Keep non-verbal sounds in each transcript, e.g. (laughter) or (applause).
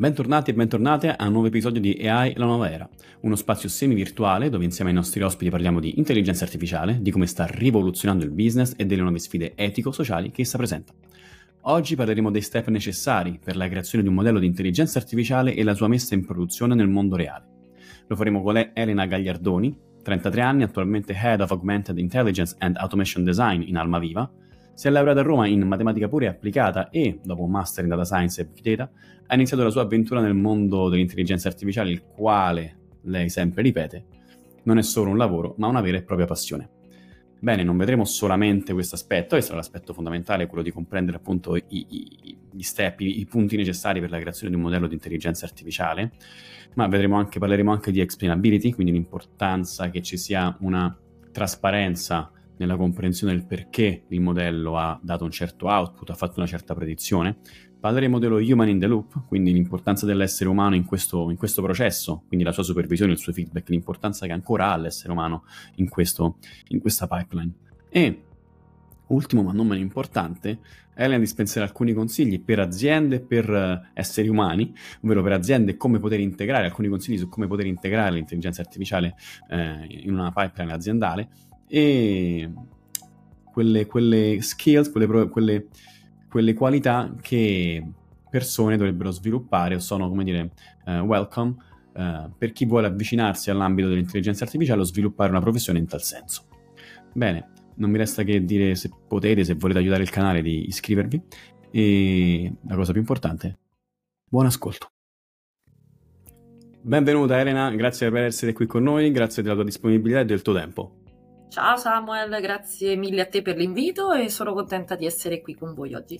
Bentornati e bentornate a un nuovo episodio di AI La Nuova Era, uno spazio semi-virtuale dove insieme ai nostri ospiti parliamo di intelligenza artificiale, di come sta rivoluzionando il business e delle nuove sfide etico-sociali che essa presenta. Oggi parleremo dei step necessari per la creazione di un modello di intelligenza artificiale e la sua messa in produzione nel mondo reale. Lo faremo con Elena Gagliardoni, 33 anni, attualmente Head of Augmented Intelligence and Automation Design in Almaviva, si è laureata a Roma in matematica pura e applicata e, dopo un master in data science e big data, ha iniziato la sua avventura nel mondo dell'intelligenza artificiale, il quale, lei sempre ripete, non è solo un lavoro, ma una vera e propria passione. Bene, non vedremo solamente questo aspetto, e sarà l'aspetto fondamentale, quello di comprendere appunto i, i, gli step, i, i, punti necessari per la creazione di un modello di intelligenza artificiale, ma anche, parleremo anche di explainability, quindi l'importanza che ci sia una trasparenza nella comprensione del perché il modello ha dato un certo output, ha fatto una certa predizione. Parleremo dello human in the loop, quindi l'importanza dell'essere umano in questo, in questo processo, quindi la sua supervisione, il suo feedback, l'importanza che ancora ha l'essere umano in, questo, in questa pipeline. E ultimo ma non meno importante, Elena dispenserà alcuni consigli per aziende e per uh, esseri umani, ovvero per aziende come poter integrare, alcuni consigli su come poter integrare l'intelligenza artificiale eh, in una pipeline aziendale e quelle, quelle skills, quelle, quelle, quelle, qualità che persone dovrebbero sviluppare o sono, come dire, uh, welcome uh, per chi vuole avvicinarsi all'ambito dell'intelligenza artificiale o sviluppare una professione in tal senso. Bene, non mi resta che dire se potete, se volete aiutare il canale, di iscrivervi e la cosa più importante, buon ascolto. Benvenuta Elena, grazie per essere qui con noi, grazie della tua disponibilità e del tuo tempo. Ciao Samuel, grazie mille a te per l'invito e sono contenta di essere qui con voi oggi.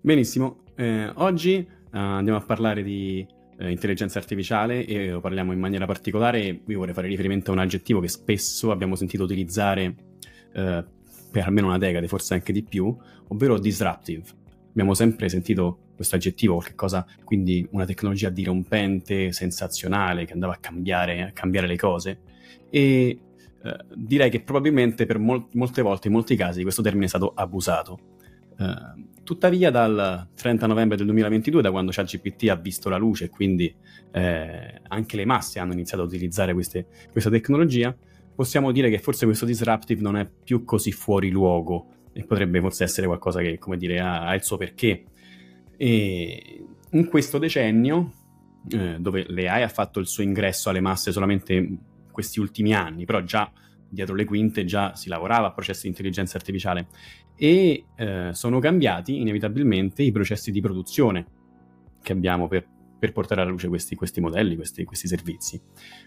Benissimo, eh, oggi eh, andiamo a parlare di eh, intelligenza artificiale e lo parliamo in maniera particolare, io vorrei fare riferimento a un aggettivo che spesso abbiamo sentito utilizzare eh, per almeno una decade, forse anche di più, ovvero disruptive. Abbiamo sempre sentito questo aggettivo, qualcosa, quindi una tecnologia dirompente, sensazionale, che andava a cambiare, a cambiare le cose. E eh, direi che probabilmente per mol- molte volte, in molti casi, questo termine è stato abusato. Uh, tuttavia, dal 30 novembre del 2022, da quando ChatGPT ha visto la luce e quindi eh, anche le masse hanno iniziato ad utilizzare queste, questa tecnologia, possiamo dire che forse questo disruptive non è più così fuori luogo e potrebbe forse essere qualcosa che, come dire, ha, ha il suo perché. E in questo decennio, eh, dove l'AI ha fatto il suo ingresso alle masse solamente questi ultimi anni, però già dietro le quinte già si lavorava a processi di intelligenza artificiale e eh, sono cambiati inevitabilmente i processi di produzione che abbiamo per, per portare alla luce questi, questi modelli, questi, questi, servizi.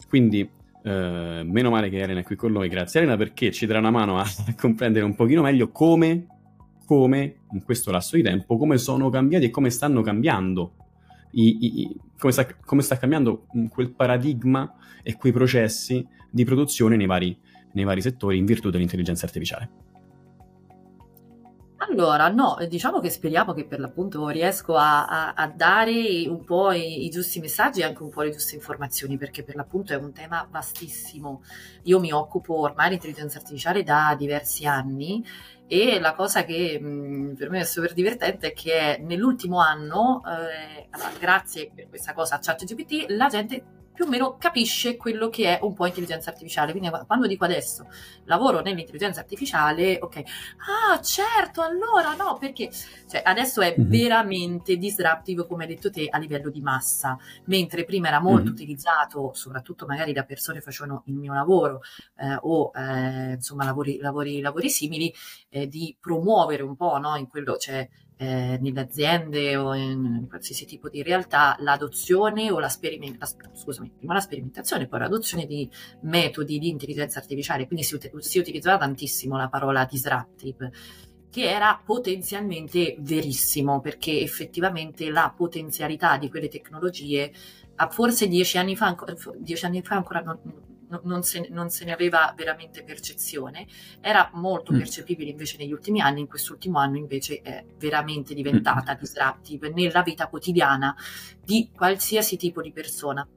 Quindi eh, meno male che Elena è qui con noi, grazie Elena perché ci darà una mano a, (laughs) comprendere un pochino meglio come, come in questo lasso di tempo, come sono cambiati e come stanno cambiando i, i, come, sta, come, sta, cambiando quel paradigma e quei processi di produzione nei vari, nei vari settori in virtù dell'intelligenza artificiale. Allora, no, diciamo che speriamo che per l'appunto riesco a, a, a dare un po' i, i, giusti messaggi e anche un po' le giuste informazioni, perché per l'appunto è un tema vastissimo. Io mi occupo ormai di intelligenza artificiale da diversi anni e la cosa che mh, mm, per me è super divertente è che nell'ultimo anno, eh, grazie per questa cosa a ChatGPT, la gente più o meno capisce quello che è un po' intelligenza artificiale. Quindi quando dico adesso lavoro nell'intelligenza artificiale, ok, ah certo, allora no, perché cioè, adesso è mm-hmm. veramente disruptive, come hai detto te, a livello di massa, mentre prima era molto mm-hmm. utilizzato, soprattutto magari da persone che facevano il mio lavoro eh, o eh, insomma lavori, lavori, lavori simili, eh, di promuovere un po' no, in quello. Cioè, eh, nelle aziende o in qualsiasi tipo di realtà l'adozione o la, sperimenta- la, scusami, prima la sperimentazione, poi l'adozione di metodi di intelligenza artificiale, quindi si, ut- si utilizzava tantissimo la parola disruptive che era potenzialmente verissimo, perché effettivamente la potenzialità di quelle tecnologie, forse dieci anni fa, dieci anni fa ancora non, non se, non se, ne aveva veramente percezione, era molto mm. percepibile invece negli ultimi anni, in quest'ultimo anno invece è veramente diventata mm. disruptive nella vita quotidiana di qualsiasi tipo di persona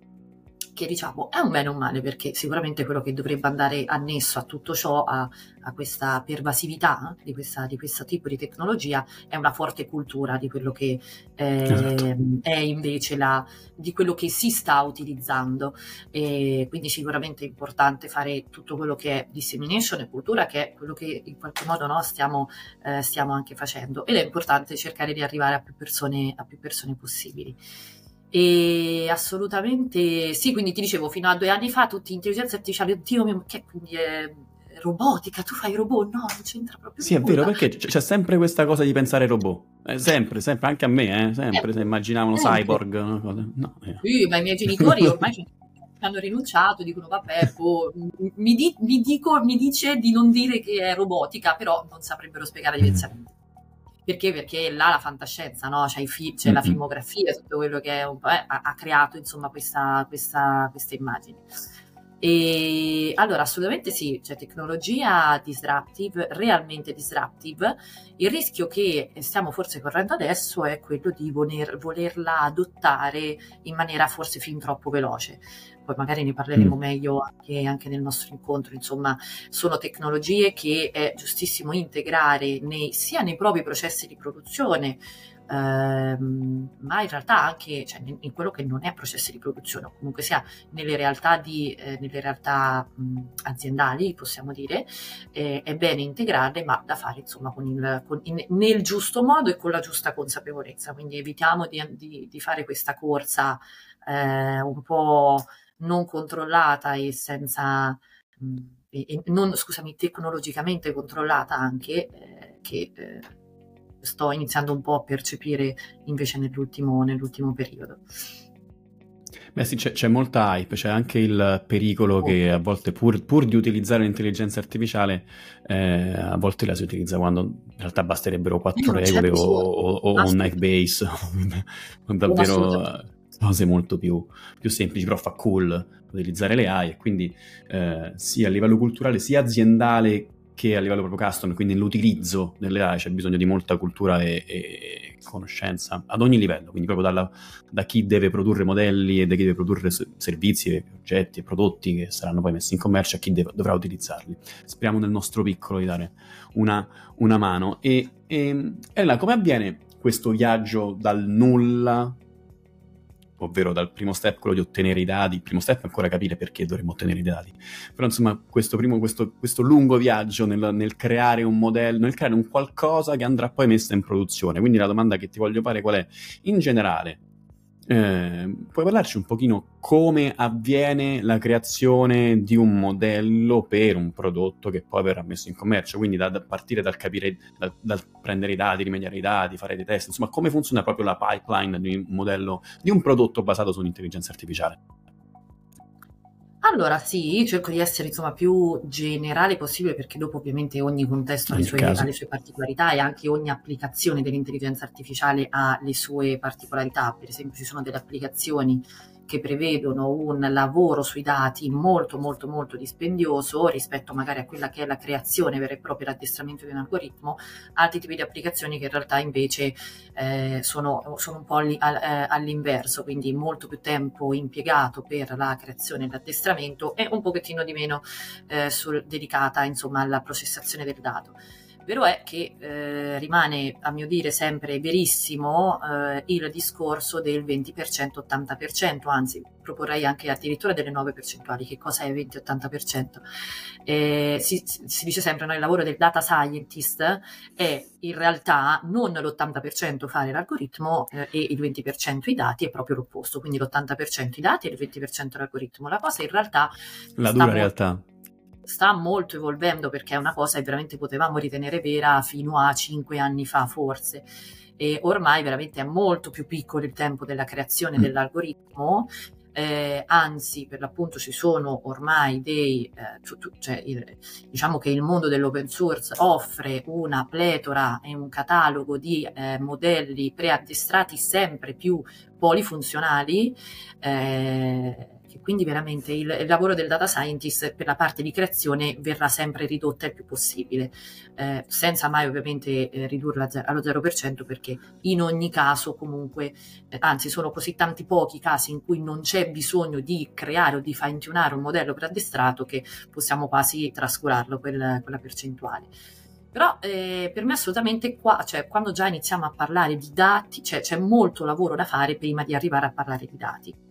che diciamo è un bene o un male perché sicuramente quello che dovrebbe andare annesso a tutto ciò, a, a questa pervasività di, questa, di, questo tipo di tecnologia, è una forte cultura di quello che eh, esatto. è invece la, di quello che si sta utilizzando. E quindi sicuramente è importante fare tutto quello che è dissemination e cultura, che è quello che in qualche modo no, stiamo, eh, stiamo anche facendo. Ed è importante cercare di arrivare a più persone, a più persone possibili. E assolutamente sì, quindi ti dicevo, fino a due anni fa tutti intelligenza artificiale, oddio mio, che quindi è robotica, tu fai robot, no, non c'entra proprio Sì, nulla. è vero, perché c'è sempre questa cosa di pensare robot, eh, sempre, sempre, anche a me, eh, sempre, eh, se immaginavano sempre. cyborg, no, no, eh. Sì, ma i miei genitori ormai hanno rinunciato, dicono vabbè, boh, mi, di, mi, dico, mi dice di non dire che è robotica, però non saprebbero spiegare diversamente. Perché? Perché là la fantascienza, no? c'è, fi- c'è mm-hmm. la filmografia, tutto quello che un eh, ha, ha, creato insomma questa, questa, queste immagini. E allora assolutamente sì, c'è tecnologia disruptive, realmente disruptive. Il rischio che stiamo forse correndo adesso è quello di voler, volerla adottare in maniera forse fin troppo veloce poi magari ne parleremo mm. meglio anche, anche, nel nostro incontro, insomma sono tecnologie che è giustissimo integrare nei, sia nei propri processi di produzione, ehm, ma in realtà anche cioè, in, in, quello che non è processi di produzione, o comunque sia nelle realtà, di, eh, nelle realtà mh, aziendali, possiamo dire, eh, è bene integrarle, ma da fare insomma con il, con, in, nel giusto modo e con la giusta consapevolezza, quindi evitiamo di, di, di fare questa corsa eh, un po' non controllata e senza, e non, scusami, tecnologicamente controllata anche, eh, che eh, sto iniziando un po' a percepire invece nell'ultimo, nell'ultimo periodo. Beh sì, c'è, c'è, molta hype, c'è anche il pericolo oh. che a volte pur, pur, di utilizzare l'intelligenza artificiale, eh, a volte la si utilizza quando in realtà basterebbero quattro regole o, o, o un knife base, (laughs) o davvero cose molto più, più, semplici, però fa cool utilizzare le AI e quindi eh, sia a livello culturale sia aziendale che a livello proprio custom, quindi nell'utilizzo delle AI c'è bisogno di molta cultura e, e conoscenza ad ogni livello, quindi proprio dalla, da chi deve produrre modelli e da chi deve produrre servizi, oggetti e prodotti che saranno poi messi in commercio a chi deve, dovrà utilizzarli. Speriamo nel nostro piccolo di dare una, una mano. E, e Elena, come avviene questo viaggio dal nulla ovvero dal primo step, quello di ottenere i dati, il primo step è ancora capire perché dovremmo ottenere i dati, però insomma questo, primo, questo, questo lungo viaggio nel, nel, creare un modello, nel creare un qualcosa che andrà poi messo in produzione, quindi la domanda che ti voglio fare qual è, in generale, eh, puoi parlarci un pochino come avviene la creazione di un modello per un prodotto che poi verrà messo in commercio? Quindi da, da partire dal capire, da, dal prendere i dati, rimediare i dati, fare dei test, insomma, come funziona proprio la pipeline di un modello, di un prodotto basato su un'intelligenza artificiale? Allora sì, cerco di essere insomma più generale possibile perché dopo ovviamente ogni contesto ha le, sue, ha le, sue, particolarità e anche ogni applicazione dell'intelligenza artificiale ha le sue particolarità. Per esempio ci sono delle applicazioni che prevedono un lavoro sui dati molto molto molto dispendioso rispetto magari a quella che è la creazione vera e propria, l'addestramento di un algoritmo, altri tipi di applicazioni che in realtà invece eh, sono, sono, un po' all, eh, all'inverso, quindi molto più tempo impiegato per la creazione e l'addestramento e un pochettino di meno eh, sul, dedicata insomma alla processazione del dato. Vero è che eh, rimane, a mio dire, sempre verissimo eh, il discorso del 20%-80%, anzi proporrei anche addirittura delle nuove percentuali. Che cosa è 20-80%? Eh, si, si, dice sempre, no, il lavoro del data scientist è in realtà non l'80% fare l'algoritmo eh, e il 20% i dati, è proprio l'opposto, quindi l'80% i dati e il 20% l'algoritmo. La cosa in realtà... La dura realtà sta molto evolvendo perché è una cosa che veramente potevamo ritenere vera fino a cinque anni fa forse e ormai veramente è molto più piccolo il tempo della creazione mm. dell'algoritmo eh, anzi per l'appunto ci sono ormai dei, eh, tu, tu, cioè il, diciamo che il mondo dell'open source offre una pletora e un catalogo di eh, modelli preaddestrati sempre più polifunzionali eh, quindi veramente il, il, lavoro del data scientist per la parte di creazione verrà sempre ridotta il più possibile, eh, senza mai ovviamente eh, ridurla allo 0% perché in ogni caso comunque, eh, anzi sono così tanti pochi casi in cui non c'è bisogno di creare o di fine tunare un modello preaddestrato che possiamo quasi trascurarlo quel, quella percentuale. Però eh, per me assolutamente qua, cioè quando già iniziamo a parlare di dati, cioè, c'è molto lavoro da fare prima di arrivare a parlare di dati.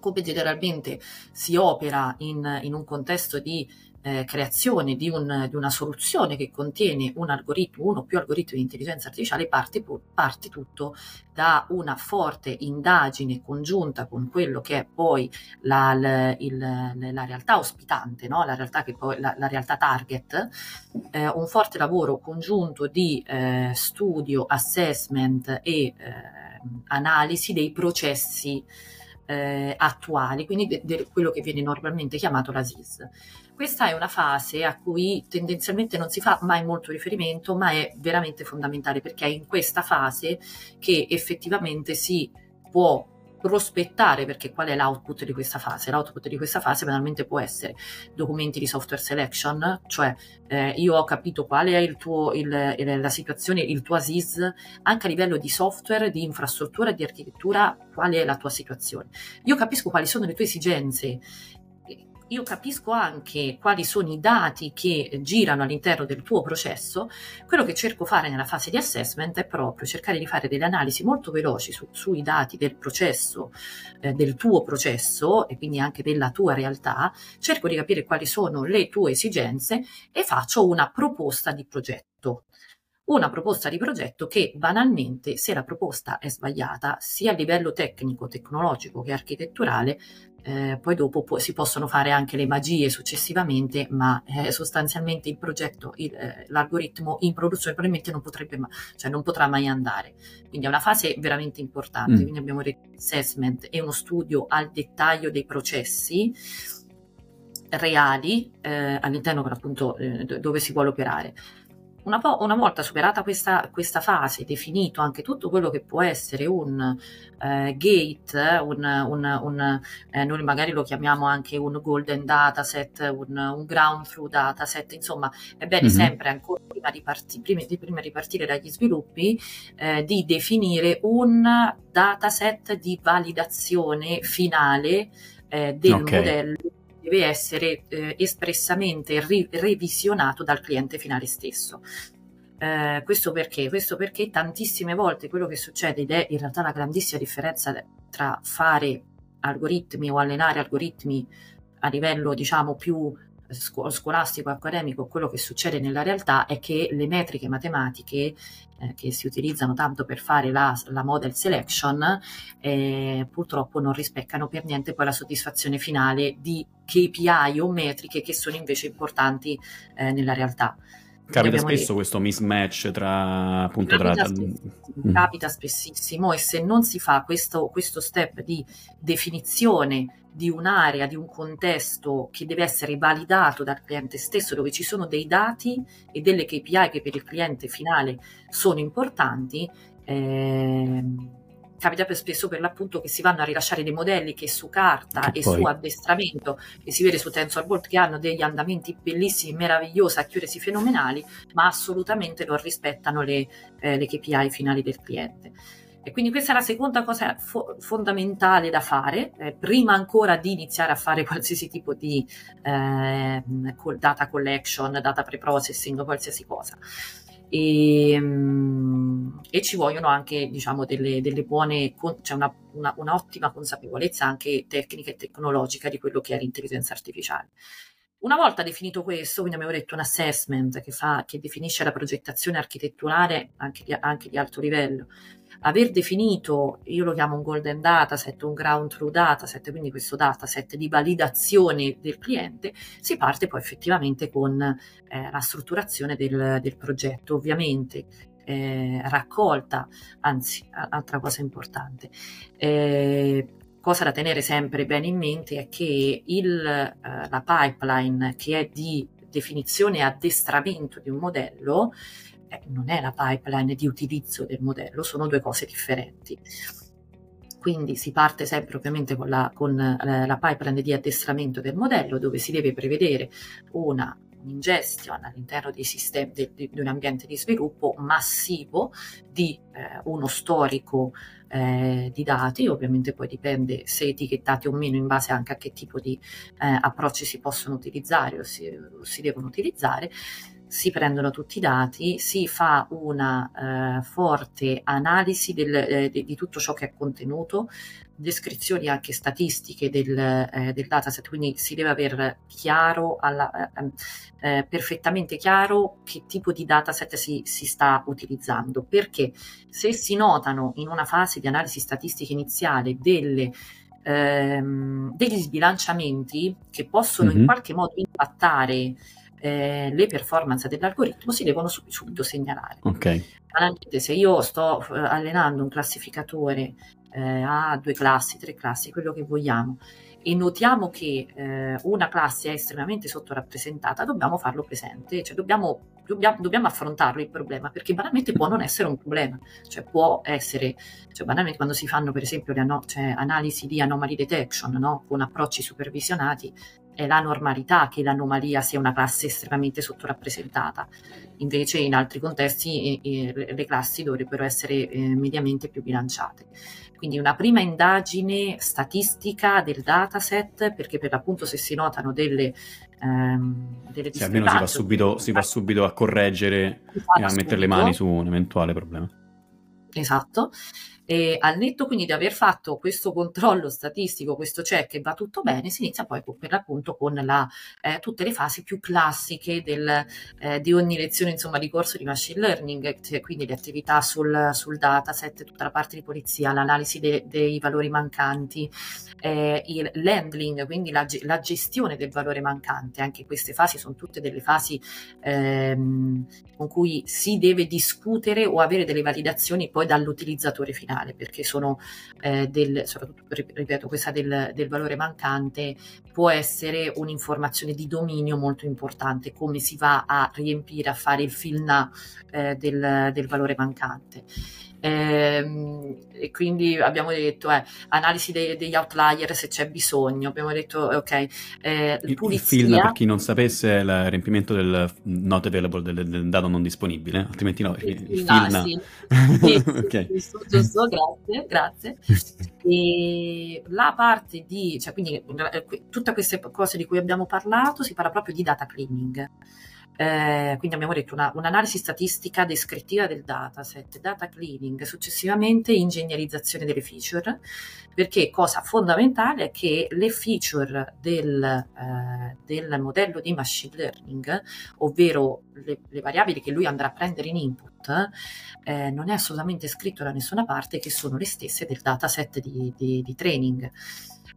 Come generalmente si opera in, in un contesto di eh, creazione di, un, di, una soluzione che contiene un algoritmo, uno o più algoritmi di intelligenza artificiale, parte, parte, tutto da una forte indagine congiunta con quello che è poi la, la, il, la realtà ospitante, no? la, realtà poi, la realtà target, eh, un forte lavoro congiunto di eh, studio, assessment e eh, analisi dei processi eh, attuali, quindi de, de quello che viene normalmente chiamato la SIS. Questa è una fase a cui tendenzialmente non si fa mai molto riferimento, ma è veramente fondamentale perché è in questa fase che effettivamente si può prospettare perché qual è l'output di questa fase? L'output di questa fase banalmente può essere documenti di software selection, cioè eh, io ho capito qual è il tuo, il, la situazione, il tuo ASIS, anche a livello di software, di infrastruttura, di architettura, qual è la tua situazione. Io capisco quali sono le tue esigenze io capisco anche quali sono i dati che girano all'interno del tuo processo, quello che cerco di fare nella fase di assessment è proprio cercare di fare delle analisi molto veloci su, sui dati del processo, eh, del tuo processo e quindi anche della tua realtà, cerco di capire quali sono le tue esigenze e faccio una proposta di progetto una proposta di progetto che banalmente, se la proposta è sbagliata, sia a livello tecnico, tecnologico che architetturale, eh, poi dopo po- si possono fare anche le magie successivamente, ma eh, sostanzialmente il progetto, il, eh, l'algoritmo in produzione probabilmente non, potrebbe ma- cioè non potrà mai andare. Quindi è una fase veramente importante. Mm. Quindi abbiamo un assessment e uno studio al dettaglio dei processi reali eh, all'interno appunto eh, dove si vuole operare. Una, po- una volta superata questa, questa, fase, definito anche tutto quello che può essere un eh, gate, un, un, un eh, noi magari lo chiamiamo anche un golden dataset, un, un ground through dataset, insomma è bene mm-hmm. sempre ancora prima di, parti- prima, di, prima di partire dagli sviluppi eh, di definire un dataset di validazione finale eh, del okay. modello deve essere eh, espressamente ri- revisionato dal cliente finale stesso. Eh, questo perché? Questo perché tantissime volte quello che succede ed è in realtà la grandissima differenza tra fare algoritmi o allenare algoritmi a livello diciamo più scolastico, accademico, quello che succede nella realtà è che le metriche matematiche eh, che si utilizzano tanto per fare la, la model selection eh, purtroppo non rispecchiano per niente poi la soddisfazione finale di KPI o metriche che sono invece importanti eh, nella realtà. Capita spesso detto. questo mismatch tra appunto capita, tra... Spessissimo, mm. capita spessissimo e se non si fa questo, questo step di definizione di un'area, di un contesto che deve essere validato dal cliente stesso, dove ci sono dei dati e delle KPI che per il cliente finale sono importanti, eh, capita per spesso per l'appunto che si vanno a rilasciare dei modelli che su carta che e poi... su addestramento, che si vede su TensorBoard, che hanno degli andamenti bellissimi, meravigliosi, accuracy fenomenali, ma assolutamente non rispettano le, eh, le KPI finali del cliente. E quindi questa è la seconda cosa fo- fondamentale da fare, eh, prima ancora di iniziare a fare (laughs) qualsiasi tipo di eh, data collection, data pre-processing, qualsiasi cosa e, ehm, e ci vogliono anche diciamo delle, delle buone, cioè una, una, un'ottima consapevolezza anche tecnica e tecnologica di quello che è l'intelligenza artificiale. Una volta definito questo, quindi abbiamo detto un assessment che, fa, che definisce la progettazione architetturale anche di, anche di alto livello, aver definito, io lo chiamo un golden dataset, un ground true dataset, quindi questo dataset di validazione del cliente, si parte poi effettivamente con eh, la strutturazione del, del progetto. Ovviamente eh, raccolta, anzi, altra cosa importante. Eh, cosa da tenere sempre bene in mente è che il, eh, la pipeline che è di definizione e addestramento di un modello eh, non è la pipeline di utilizzo del modello, sono due cose differenti. quindi si parte sempre ovviamente con la, con eh, la pipeline di addestramento del modello dove si deve prevedere una ingestion all'interno sistemi, di, di, un ambiente di sviluppo massivo di eh, uno storico eh, di dati, ovviamente poi dipende se etichettati o meno in base anche a che tipo di eh, approcci si possono utilizzare o si, si devono utilizzare, si prendono tutti i dati, si fa una eh, forte analisi del, eh, di, di, tutto ciò che è contenuto, descrizioni anche statistiche del, eh, del dataset, quindi si deve avere chiaro, alla, eh, eh, perfettamente chiaro che tipo di dataset si, si sta utilizzando, perché se si notano in una fase di analisi statistica iniziale delle ehm, degli sbilanciamenti che possono mm-hmm. in qualche modo impattare eh, le performance dell'algoritmo si devono sub- subito segnalare. Ok. Banalmente, se io sto eh, allenando un classificatore eh, a due classi, tre classi, quello che vogliamo, e notiamo che eh, una classe è estremamente sottorappresentata, dobbiamo farlo presente, cioè dobbiamo, dobbiamo, dobbiamo, affrontarlo il problema, perché banalmente può non essere un problema, cioè può essere, cioè banalmente quando si fanno per esempio le ano- cioè, analisi di anomaly detection no? con approcci supervisionati, è la normalità che l'anomalia sia una classe estremamente sottorappresentata. Invece in altri contesti eh, eh, le classi dovrebbero essere eh, mediamente più bilanciate. Quindi una prima indagine statistica del dataset, perché per l'appunto se si notano delle, ehm, delle sì, almeno si va, subito, si va subito a correggere e a mettere le mani su un eventuale problema. Esatto. E al netto quindi di aver fatto questo controllo statistico, questo check e va tutto bene, si inizia poi per l'appunto con la, eh, tutte le fasi più classiche del, eh, di ogni lezione insomma, di corso di machine learning, cioè, quindi le attività sul, sul dataset, tutta la parte di polizia, l'analisi de, dei valori mancanti, eh, il handling, quindi la, la, gestione del valore mancante. Anche queste fasi sono tutte delle fasi ehm, con cui si deve discutere o avere delle validazioni poi dall'utilizzatore finale finale, perché sono eh, del, soprattutto, ripeto, questa del, del, valore mancante può essere un'informazione di dominio molto importante, come si va a riempire, a fare il fill eh, del, del valore mancante. Ehm, e quindi abbiamo detto eh, analisi dei, degli outlier se c'è bisogno abbiamo detto ok eh, il, il film per chi non sapesse è il riempimento del not available del, del dato non disponibile altrimenti no il, il film sì. (laughs) sì, okay. giusto, giusto grazie grazie e la parte di cioè quindi eh, tutte queste cose di cui abbiamo parlato si parla proprio di data cleaning eh, quindi abbiamo detto una, un'analisi statistica descrittiva del dataset, data cleaning, successivamente ingegnerizzazione delle feature, perché cosa fondamentale è che le feature del, eh, del modello di machine learning, ovvero le, le, variabili che lui andrà a prendere in input, eh, non è assolutamente scritto da nessuna parte che sono le stesse del dataset di, di, di training.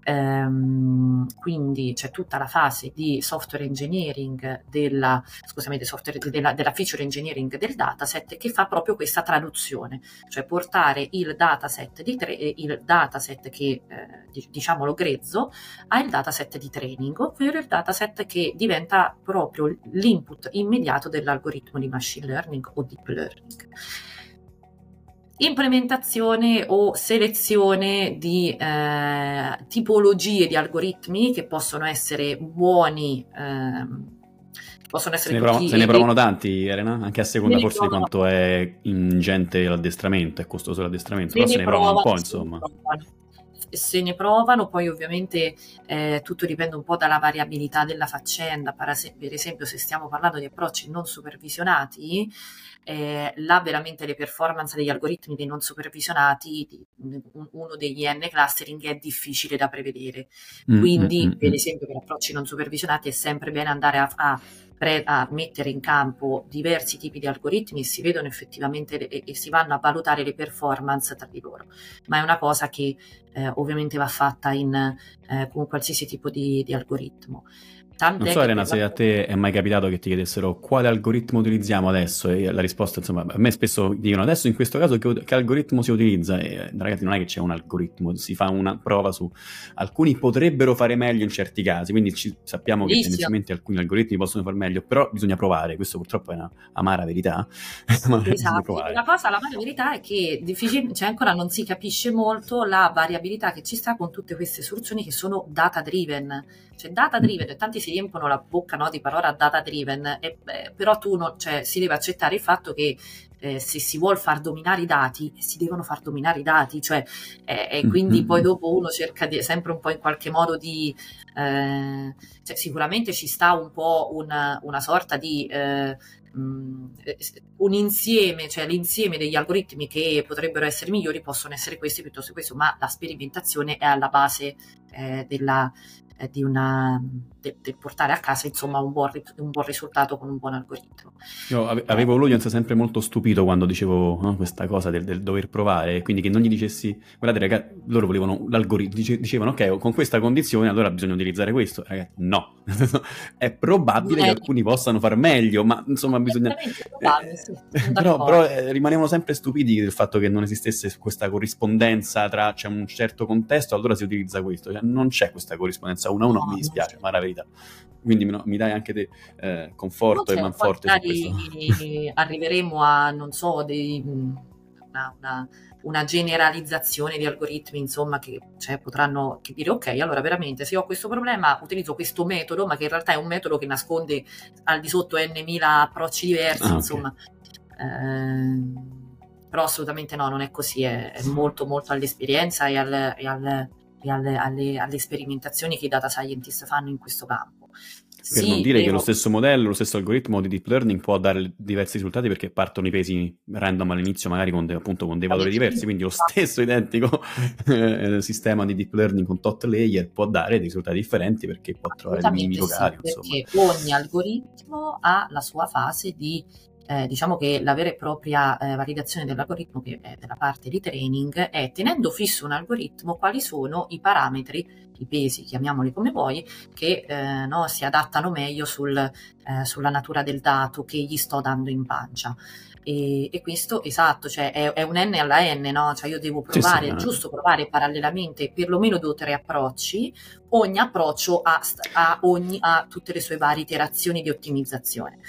Ehm, quindi c'è tutta la fase di software engineering della, scusami, software, della, della feature engineering del dataset che fa proprio questa traduzione, cioè portare il dataset, di tre, il dataset che eh, diciamolo grezzo al dataset di training, ovvero il dataset che diventa proprio l'input immediato dell'algoritmo di machine learning o deep learning implementazione o selezione di eh, tipologie di algoritmi che possono essere buoni. Eh, possono essere se, ne provano, se ne provano tanti, Elena, anche a seconda forse di quanto è ingente l'addestramento, è costoso l'addestramento, se però ne se ne provano un po', insomma. Se ne provano, poi ovviamente eh, tutto dipende un po' dalla variabilità della faccenda. Per esempio, se stiamo parlando di approcci non supervisionati, eh, là veramente le performance degli algoritmi dei non supervisionati, di, uno degli N clustering è difficile da prevedere. Mm, Quindi, mm-hmm. per esempio, per approcci non supervisionati è sempre bene andare a, a, a, mettere in campo diversi tipi di algoritmi e si vedono effettivamente e, e, si vanno a valutare le performance tra di loro. Ma è una cosa che eh, ovviamente va fatta in, eh, con qualsiasi tipo di, di algoritmo. Tant'è non so Elena se a te è mai capitato che ti chiedessero quale algoritmo utilizziamo adesso e la risposta insomma a me spesso dicono adesso in questo caso che, che algoritmo si utilizza? E ragazzi non è che c'è un algoritmo, si fa una prova su alcuni potrebbero fare meglio in certi casi, quindi ci, sappiamo che tendenzialmente alcuni algoritmi possono far meglio, però bisogna provare, questo purtroppo è una amara verità. (laughs) esatto, la cosa, l'amara verità è che cioè ancora non si capisce molto la variabilità che ci sta con tutte queste soluzioni che sono data driven, cioè data driven, tanti si riempiono la bocca no, di parola data driven, e, però tu no, cioè, si deve accettare il fatto che eh, se si vuole far dominare i dati, si devono far dominare i dati, cioè, eh, e quindi mm-hmm. poi dopo uno cerca di, sempre un po' in qualche modo di, eh, cioè, sicuramente ci sta un po' una, una sorta di eh, mm, un insieme, cioè l'insieme degli algoritmi che potrebbero essere migliori possono essere questi piuttosto che questo, ma la sperimentazione è alla base eh, della, di una, de, de portare a casa insomma un buon, un buon, risultato con un buon algoritmo. Io avevo l'audience sempre molto stupito quando dicevo no, questa cosa del, del, dover provare, quindi che non gli dicessi, guardate ragazzi, loro volevano l'algoritmo, dicevano ok, con questa condizione allora bisogna utilizzare questo, ragazzi, no, (laughs) è probabile che alcuni possano far meglio, ma insomma bisogna... Probabile, sì, eh, però, però eh, rimanevano sempre stupiti del fatto che non esistesse questa corrispondenza tra, c'è un certo contesto, allora si utilizza questo, cioè, non c'è questa corrispondenza uno a uno, no, mi dispiace, ma è la verità. Quindi no, mi dai anche te eh, conforto e manforte su questo. (laughs) arriveremo a, non so, dei, una, una, una, generalizzazione di algoritmi, insomma, che cioè, potranno dire, ok, allora veramente se ho questo problema utilizzo questo metodo, ma che in realtà è un metodo che nasconde al di sotto n mila approcci diversi, ah, insomma. Okay. Eh, però assolutamente no, non è così, è, è molto molto all'esperienza e al, e al e alle, alle, alle sperimentazioni che i data scientist fanno in questo campo. Per sì, non dire devo... che lo stesso modello, lo stesso algoritmo di deep learning può dare diversi risultati perché partono i pesi random all'inizio magari con, de, appunto, con dei valori diversi, quindi lo stesso (laughs) identico eh, sistema di deep learning con tot layer può dare dei risultati differenti perché può trovare minimi locali. Sì, perché ogni algoritmo ha la sua fase di eh, diciamo che la vera e propria eh, validazione dell'algoritmo, che è della parte di training, è tenendo fisso un algoritmo quali sono i parametri, i pesi, chiamiamoli come vuoi, che eh, no, si adattano meglio sul, eh, sulla natura del dato che gli sto dando in pancia. E, e, questo esatto, cioè è, è, un n alla n, no? Cioè io devo provare, sì, sì, giusto provare parallelamente perlomeno due o tre approcci, ogni approccio ha, ha, ogni, ha tutte le sue varie iterazioni di ottimizzazione.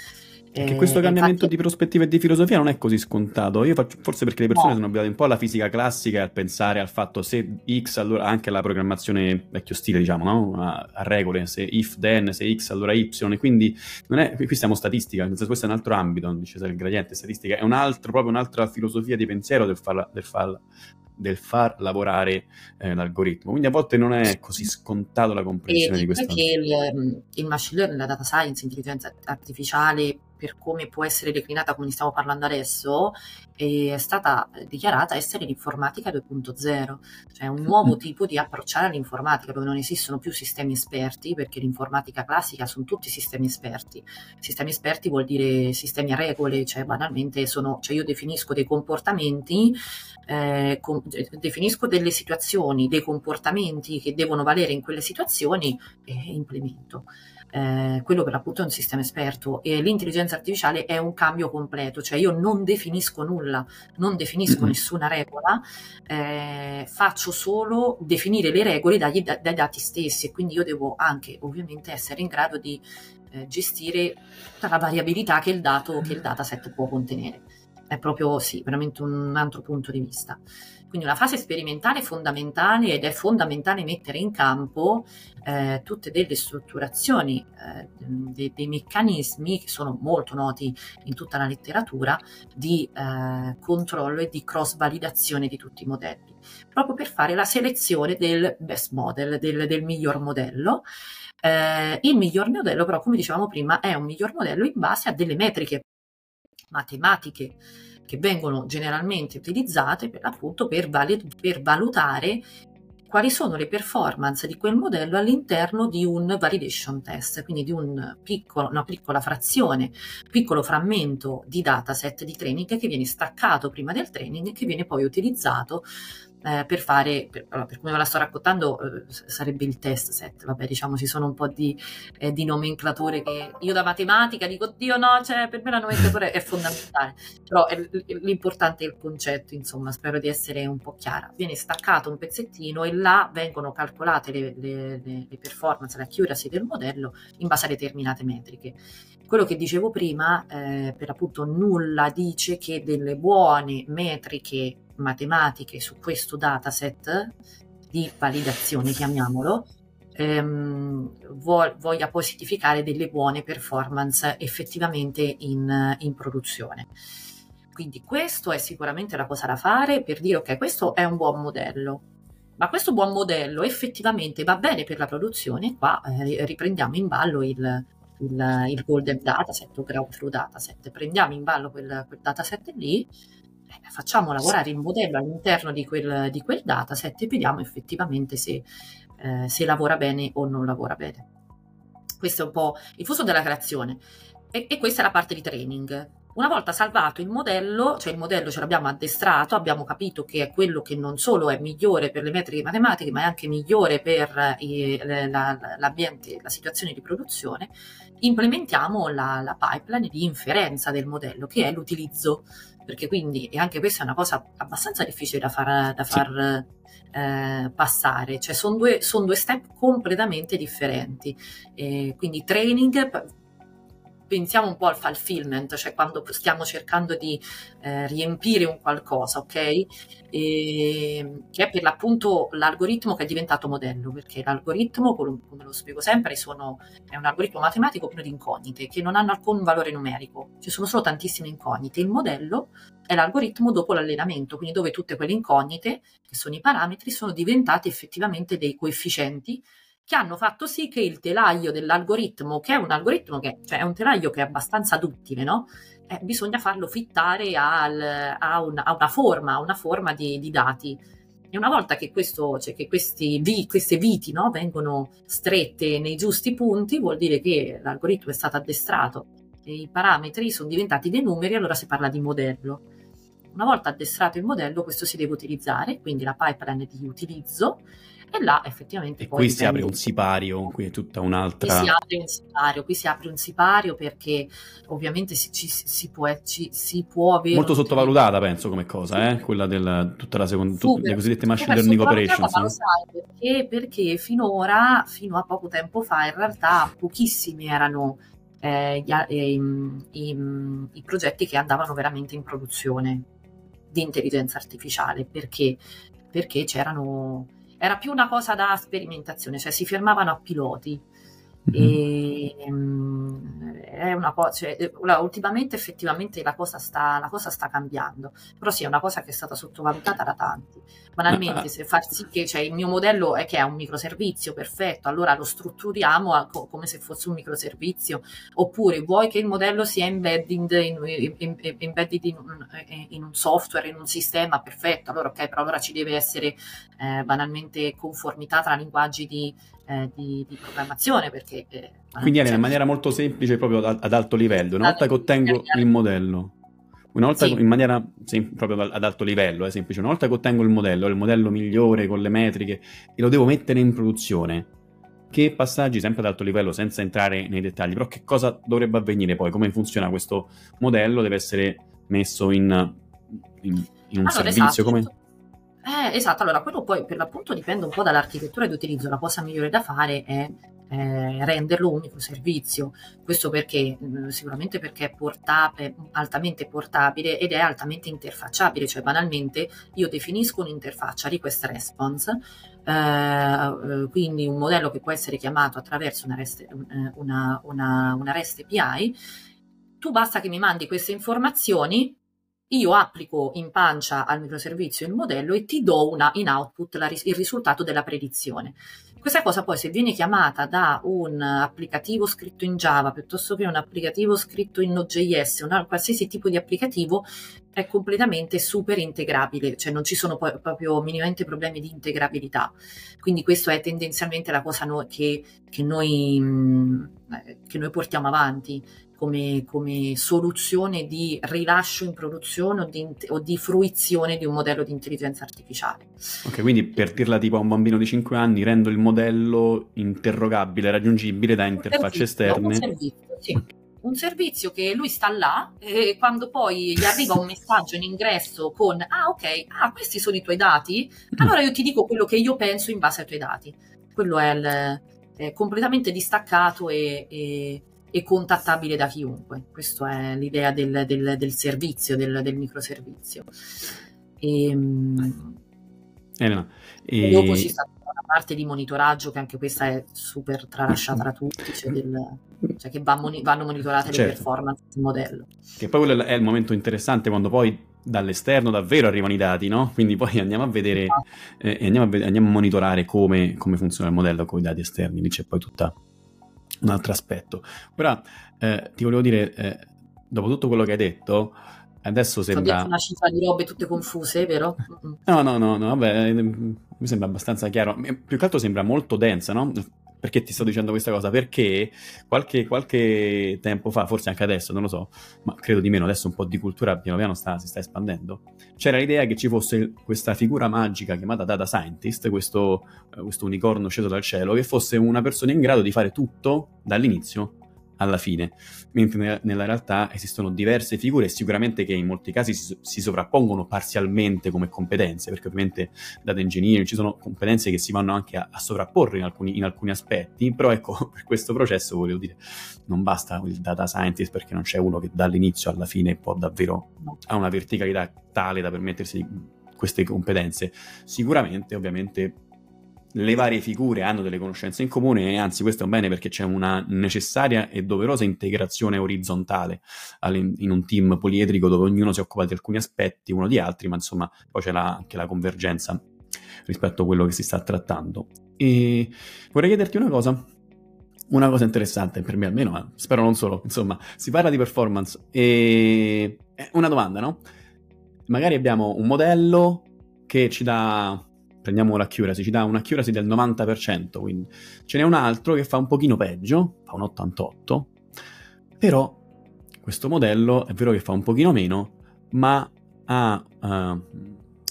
Che questo cambiamento infatti... di prospettiva e di filosofia non è così scontato. Io faccio, forse perché le persone no. sono abituate un po' alla fisica classica e al pensare al fatto se X, allora anche la programmazione vecchio stile, diciamo, no? a, a, regole, se if then, se X, allora Y. Quindi non è, qui siamo statistica, questo è un altro ambito, non dice il gradiente statistica, è un altro, proprio un'altra filosofia di pensiero del far, del far, del far lavorare eh, l'algoritmo. Quindi a volte non è così scontato la comprensione e di questo. Perché il, il machine learning, la data science, l'intelligenza artificiale per come può essere declinata come ne stiamo parlando adesso, è stata dichiarata essere l'informatica 2.0, cioè un nuovo mm. tipo di approcciare all'informatica dove non esistono più sistemi esperti, perché l'informatica classica sono tutti sistemi esperti. Sistemi esperti vuol dire sistemi a regole, cioè banalmente sono, cioè io definisco dei comportamenti, eh, com- definisco delle situazioni, dei comportamenti che devono valere in quelle situazioni e implemento eh, quello per l'appunto è un sistema esperto e l'intelligenza artificiale è un cambio completo, cioè io non definisco nulla, non definisco mm-hmm. nessuna regola, eh, faccio solo definire le regole dagli, da, dai dati stessi e quindi io devo anche ovviamente essere in grado di eh, gestire tutta la variabilità che il, dato, che il dataset può contenere. È proprio sì, veramente un altro punto di vista. Quindi una fase sperimentale fondamentale ed è fondamentale mettere in campo eh, tutte delle strutturazioni, eh, de- dei meccanismi che sono molto noti in tutta la letteratura di eh, controllo e di cross validazione di tutti i modelli, proprio per fare la selezione del best model, del, del miglior modello. Eh, il miglior modello però, come dicevamo prima, è un miglior modello in base a delle metriche matematiche che vengono generalmente utilizzate per l'appunto per, val- per valutare quali sono le performance di quel modello all'interno di un validation test, quindi di un piccolo, una piccola frazione, piccolo frammento di dataset di training che viene staccato prima del training e che viene poi utilizzato eh, per fare, per, per, come ve la sto raccontando, eh, sarebbe il test set, vabbè diciamo ci sono un po' di, eh, di, nomenclature che io da matematica dico, oddio no, cioè, per me la nomenclatura è fondamentale, però è, l'importante è il concetto, insomma, spero di essere un po' chiara. Viene staccato un pezzettino e là vengono calcolate le, le, le performance, la accuracy del modello in base a determinate metriche. Quello che dicevo prima, eh, per appunto nulla dice che delle buone metriche matematiche su questo dataset di validazione, chiamiamolo, ehm, voglia poi certificare delle buone performance effettivamente in, in produzione. Quindi questo è sicuramente la cosa da fare per dire ok, questo è un buon modello, ma questo buon modello effettivamente va bene per la produzione, qua eh, riprendiamo in ballo il, il, il golden dataset o growth dataset, prendiamo in ballo quel, quel dataset lì facciamo lavorare il modello all'interno di quel, di quel dataset e vediamo effettivamente se, eh, se lavora bene o non lavora bene. Questo è un po' il flusso della creazione e, e questa è la parte di training. Una volta salvato il modello, cioè il modello ce l'abbiamo addestrato, abbiamo capito che è quello che non solo è migliore per le metriche matematiche, ma è anche migliore per i, la, l'ambiente, la situazione di produzione, implementiamo la, la pipeline di inferenza del modello, che è l'utilizzo perché quindi, e anche questa è una cosa abbastanza difficile da far, da far sì. eh, passare, cioè sono due, son due, step completamente differenti. Eh, quindi training pensiamo un po' al fulfillment, cioè quando stiamo cercando di eh, riempire un qualcosa, ok? E, che è per l'appunto l'algoritmo che è diventato modello, perché l'algoritmo, come lo spiego sempre, sono, è un algoritmo matematico pieno di incognite che non hanno alcun valore numerico, ci sono solo tantissime incognite. Il modello è l'algoritmo dopo l'allenamento, quindi dove tutte quelle incognite, che sono i parametri, sono diventate effettivamente dei coefficienti che hanno fatto sì che il telaio dell'algoritmo, che è un algoritmo che cioè è un telaio che è abbastanza duttile, no? Eh, bisogna farlo fittare al, a, un, a, una forma, a una forma di, di, dati. E una volta che, questo, cioè che questi, queste viti no, vengono strette nei giusti punti, vuol dire che l'algoritmo è stato addestrato e i parametri sono diventati dei numeri, allora si parla di modello. Una volta addestrato il modello, questo si deve utilizzare, quindi la pipeline di utilizzo e là effettivamente e qui si apre un sipario, qui è tutta un'altra... Qui si apre un sipario, qui si apre un sipario perché ovviamente si, ci, si, può, ci, si può avere... Molto sottovalutata penso come cosa, eh? quella della tutta la seconda, super, le cosiddette machine learning operations. Lo sai perché? Perché finora, fino a poco tempo fa, in realtà pochissimi erano eh, gli, eh, i, i, i progetti che andavano veramente in produzione di intelligenza artificiale, perché? Perché c'erano era più una cosa da sperimentazione, cioè si fermavano a piloti. E, um, è una cosa, cioè, eh, ultimamente effettivamente la cosa, sta, la cosa sta cambiando, però sì, è una cosa che è stata sottovalutata da tanti. Banalmente, se far sì che cioè, il mio modello è che è un microservizio, perfetto, allora lo strutturiamo a, co- come se fosse un microservizio, oppure vuoi che il modello sia embedded in, in, in, embedded in un software, in un sistema, perfetto, allora ok, però allora ci deve essere eh, banalmente conformità tra linguaggi di eh, di, di, programmazione. Perché, eh, Quindi è in maniera molto semplice, proprio ad, ad alto livello. Una volta che ottengo il modello, una volta sì. in maniera sem- proprio ad alto livello, è semplice, una volta che ottengo il modello, il modello migliore con le metriche, e lo devo mettere in produzione. Che passaggi, sempre ad alto livello, senza entrare nei dettagli, però che cosa dovrebbe avvenire poi? Come funziona questo modello? Deve essere messo in, in, in un allora, servizio? Esatto. Come... Eh, esatto, allora quello poi per l'appunto dipende un po' dall'architettura di utilizzo, la cosa migliore da fare è eh, renderlo un microservizio. Questo perché? Mm, sicuramente perché è, porta- è altamente portabile ed è altamente interfacciabile, cioè banalmente io definisco un'interfaccia request response, eh, eh, quindi un modello che può essere chiamato attraverso una REST, eh, una, una, una REST API, tu basta che mi mandi queste informazioni io applico in pancia al microservizio il modello e ti do una, in output la, il risultato della predizione. Questa cosa poi se viene chiamata da un applicativo scritto in Java piuttosto che un applicativo scritto in Node.js, un qualsiasi tipo di applicativo, è completamente super integrabile, cioè non ci sono poi proprio minimamente problemi di integrabilità. Quindi questo è tendenzialmente la cosa no, che, che, noi, mm, che noi portiamo avanti come, come, soluzione di rilascio in produzione o di, o di, fruizione di un modello di intelligenza artificiale. Ok, quindi per dirla tipo a un bambino di 5 anni, rendo il modello interrogabile, raggiungibile da interfacce esterne. Un servizio, sì. Un servizio che lui sta là e quando poi gli arriva un messaggio in ingresso con ah ok, ah questi sono i tuoi dati, allora io ti dico quello che io penso in base ai tuoi dati. Quello è, il, completamente distaccato e, e e contattabile da chiunque. Questa è l'idea del, del, del servizio, del, del, microservizio. E, ehm, eh no. e... Dopo ci sta una parte di monitoraggio che anche questa è super tralasciata da tutti, cioè, del, cioè che va moni- vanno monitorate certo. le performance del modello. Che poi quello è il momento interessante quando poi dall'esterno davvero arrivano i dati, no? Quindi poi andiamo a vedere esatto. eh, e andiamo a, andiamo a monitorare come, come funziona il modello con i dati esterni, lì c'è poi tutta un altro aspetto. Ora, eh, ti volevo dire, eh, dopo tutto quello che hai detto, adesso sembra... Detto una cifra di robe tutte confuse, vero? No, no, no, no, vabbè, eh, mi sembra abbastanza chiaro. Più che altro sembra molto densa, no? Perché ti sto dicendo questa cosa? Perché qualche, qualche, tempo fa, forse anche adesso, non lo so, ma credo di meno, adesso un po' di cultura piano piano sta, si sta espandendo, c'era l'idea che ci fosse questa figura magica chiamata data scientist, questo, eh, questo unicorno sceso dal cielo, che fosse una persona in grado di fare tutto dall'inizio alla fine, mentre nella realtà esistono diverse figure sicuramente che in molti casi si, si, sovrappongono parzialmente come competenze, perché ovviamente data engineering ci sono competenze che si vanno anche a, a sovrapporre in alcuni, in alcuni, aspetti, però ecco, (laughs) per questo processo volevo dire, non basta il data scientist perché non c'è uno che dall'inizio alla fine può davvero, ha una verticalità tale da permettersi queste competenze. Sicuramente, ovviamente, le varie figure hanno delle conoscenze in comune e anzi questo è un bene perché c'è una necessaria e doverosa integrazione orizzontale in un team poliedrico dove ognuno si occupa di alcuni aspetti, uno di altri, ma insomma poi c'è la, anche la convergenza rispetto a quello che si sta trattando. E vorrei chiederti una cosa, una cosa interessante per me almeno, ma spero non solo, insomma, si parla di performance e una domanda, no? Magari abbiamo un modello che ci dà prendiamo l'accuracy, ci dà un'accuracy del 90%, quindi ce n'è un altro che fa un pochino peggio, fa un 88, però questo modello è vero che fa un pochino meno, ma ha uh,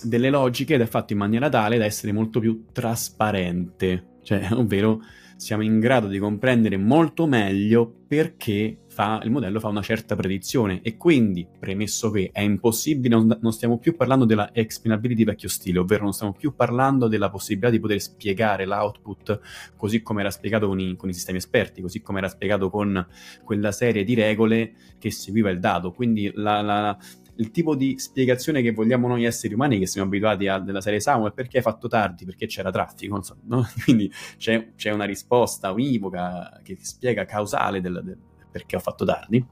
delle logiche ed è fatto in maniera tale da essere molto più trasparente, cioè, ovvero siamo in grado di comprendere molto meglio perché fa, il modello fa una certa predizione e quindi, premesso che è impossibile, non, non stiamo più parlando della explainability vecchio stile, ovvero non stiamo più parlando della possibilità di poter spiegare l'output così come era spiegato con i, con i sistemi esperti, così come era spiegato con quella serie di regole che seguiva il dato. Quindi la, la il tipo di spiegazione che vogliamo noi esseri umani, che siamo abituati a della serie Samuel, perché hai fatto tardi, perché c'era traffico, so, no? (laughs) quindi c'è, c'è, una risposta univoca che spiega causale del, del perché ho fatto tardi.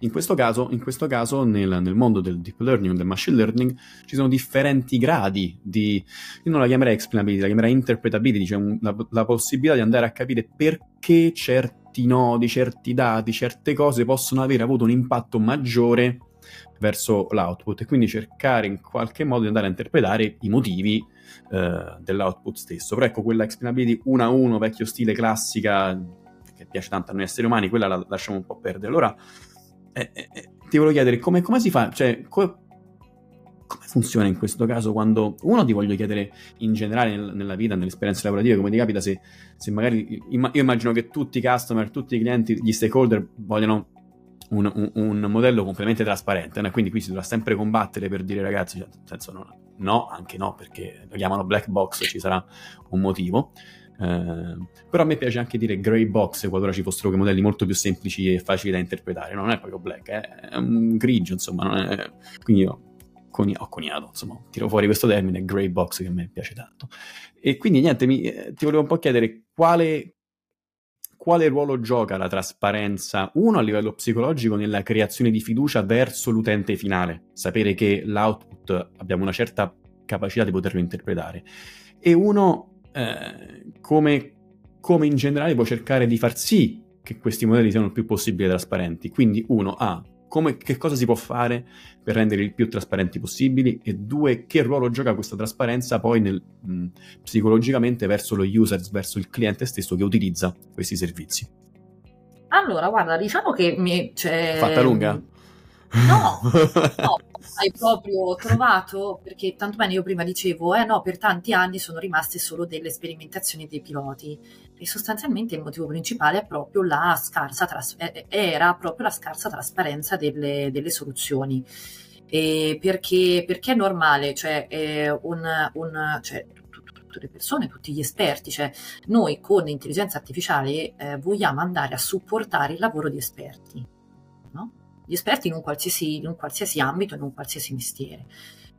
In questo caso, in questo caso nel, nel, mondo del deep learning, del machine learning, ci sono differenti gradi di, io non la chiamerei explainability, la chiamerei interpretability, cioè un, la, la possibilità di andare a capire perché certi nodi, certi dati, certe cose possono avere avuto un impatto maggiore verso l'output e quindi cercare in qualche modo di andare a interpretare i motivi eh, dell'output stesso. Però ecco, quella explainability 1 a 1, vecchio stile classica, che piace tanto a noi esseri umani, quella la lasciamo un po' perdere. Allora, eh, eh, eh ti volevo chiedere come, come si fa, cioè, co- come funziona in questo caso quando uno ti voglio chiedere in generale nel, nella vita, nelle esperienze lavorative, come ti capita se, se magari io immagino che tutti i customer, tutti i clienti, gli stakeholder vogliono un, un, modello completamente trasparente, né? quindi qui si dovrà sempre combattere per dire ragazzi, cioè, nel senso no, no, anche no, perché lo chiamano black box, ci sarà un motivo. Eh, però a me piace anche dire grey box qualora ci fossero modelli molto più semplici e facili da interpretare, non è proprio black, eh? è un grigio, insomma, è... quindi io coni- ho coniato, insomma, tiro fuori questo termine, grey box, che a me piace tanto. E quindi niente, mi, eh, ti volevo un po' chiedere quale, quale ruolo gioca la trasparenza, uno a livello psicologico, nella creazione di fiducia verso l'utente finale, sapere che l'output abbiamo una certa capacità di poterlo interpretare, e uno eh, come, come in generale può cercare di far sì che questi modelli siano il più possibile trasparenti. Quindi uno ha come, che cosa si può fare per rendere il più trasparenti possibili e due, che ruolo gioca questa trasparenza poi nel, mh, psicologicamente verso lo user, verso il cliente stesso che utilizza questi servizi. Allora, guarda, diciamo che mi... Cioè, Fatta lunga? No, (laughs) no, hai proprio trovato, perché tanto bene io prima dicevo, eh no, per tanti anni sono rimaste solo delle sperimentazioni dei piloti e sostanzialmente il motivo principale è proprio la scarsa, tras- era proprio la scarsa trasparenza delle, delle soluzioni. Perché, perché è normale, cioè, un, un, cioè tutte le persone, tutti gli esperti, cioè noi con l'intelligenza artificiale eh, vogliamo andare a supportare il lavoro di esperti, no? Gli esperti in un, qualsiasi, in un qualsiasi ambito, in un qualsiasi mestiere.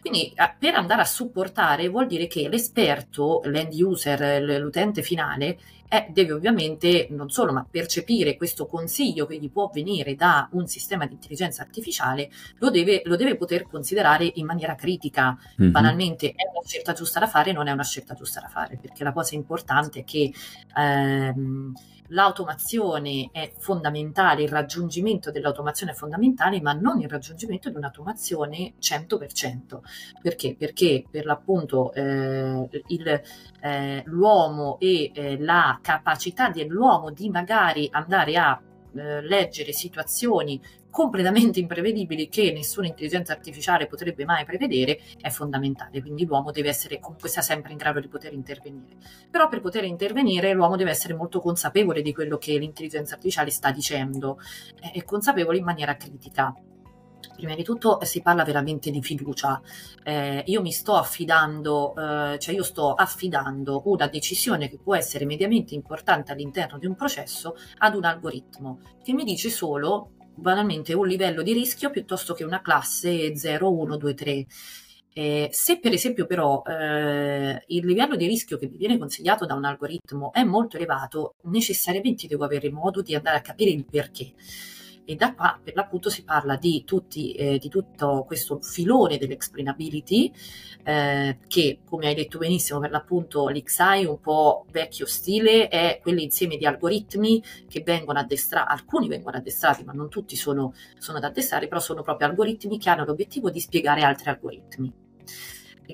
Quindi eh, per andare a supportare vuol dire che l'esperto, l'end user, l'utente finale, eh, deve ovviamente non solo ma percepire questo consiglio che gli può venire da un sistema di intelligenza artificiale, lo deve, lo deve poter considerare in maniera critica. Mm-hmm. Banalmente è una scelta giusta da fare, non è una scelta giusta da fare, perché la cosa importante è che ehm, l'automazione è fondamentale, il raggiungimento dell'automazione è fondamentale, ma non il raggiungimento di un'automazione 100%. Perché? Perché per l'appunto eh, il, eh, l'uomo e eh, la capacità dell'uomo di magari andare a eh, leggere situazioni completamente imprevedibili che nessuna intelligenza artificiale potrebbe mai prevedere è fondamentale, quindi l'uomo deve essere comunque sia sempre in grado di poter intervenire. Però per poter intervenire l'uomo deve essere molto consapevole di quello che l'intelligenza artificiale sta dicendo e consapevole in maniera critica. Prima di tutto si parla veramente di fiducia. Eh, io mi sto affidando, eh, cioè io sto affidando una decisione che può essere mediamente importante all'interno di un processo ad un algoritmo che mi dice solo banalmente un livello di rischio piuttosto che una classe 0, 1, 2, 3. Eh, se per esempio però eh, il livello di rischio che mi viene consigliato da un algoritmo è molto elevato, necessariamente devo avere modo di andare a capire il perché e da qua per l'appunto si parla di, tutti, eh, di tutto questo filone dell'explainability eh, che come hai detto benissimo per l'appunto l'XI un po' vecchio stile è quell'insieme di algoritmi che vengono addestrati, alcuni vengono addestrati ma non tutti sono, sono da addestrare, però sono proprio algoritmi che hanno l'obiettivo di spiegare altri algoritmi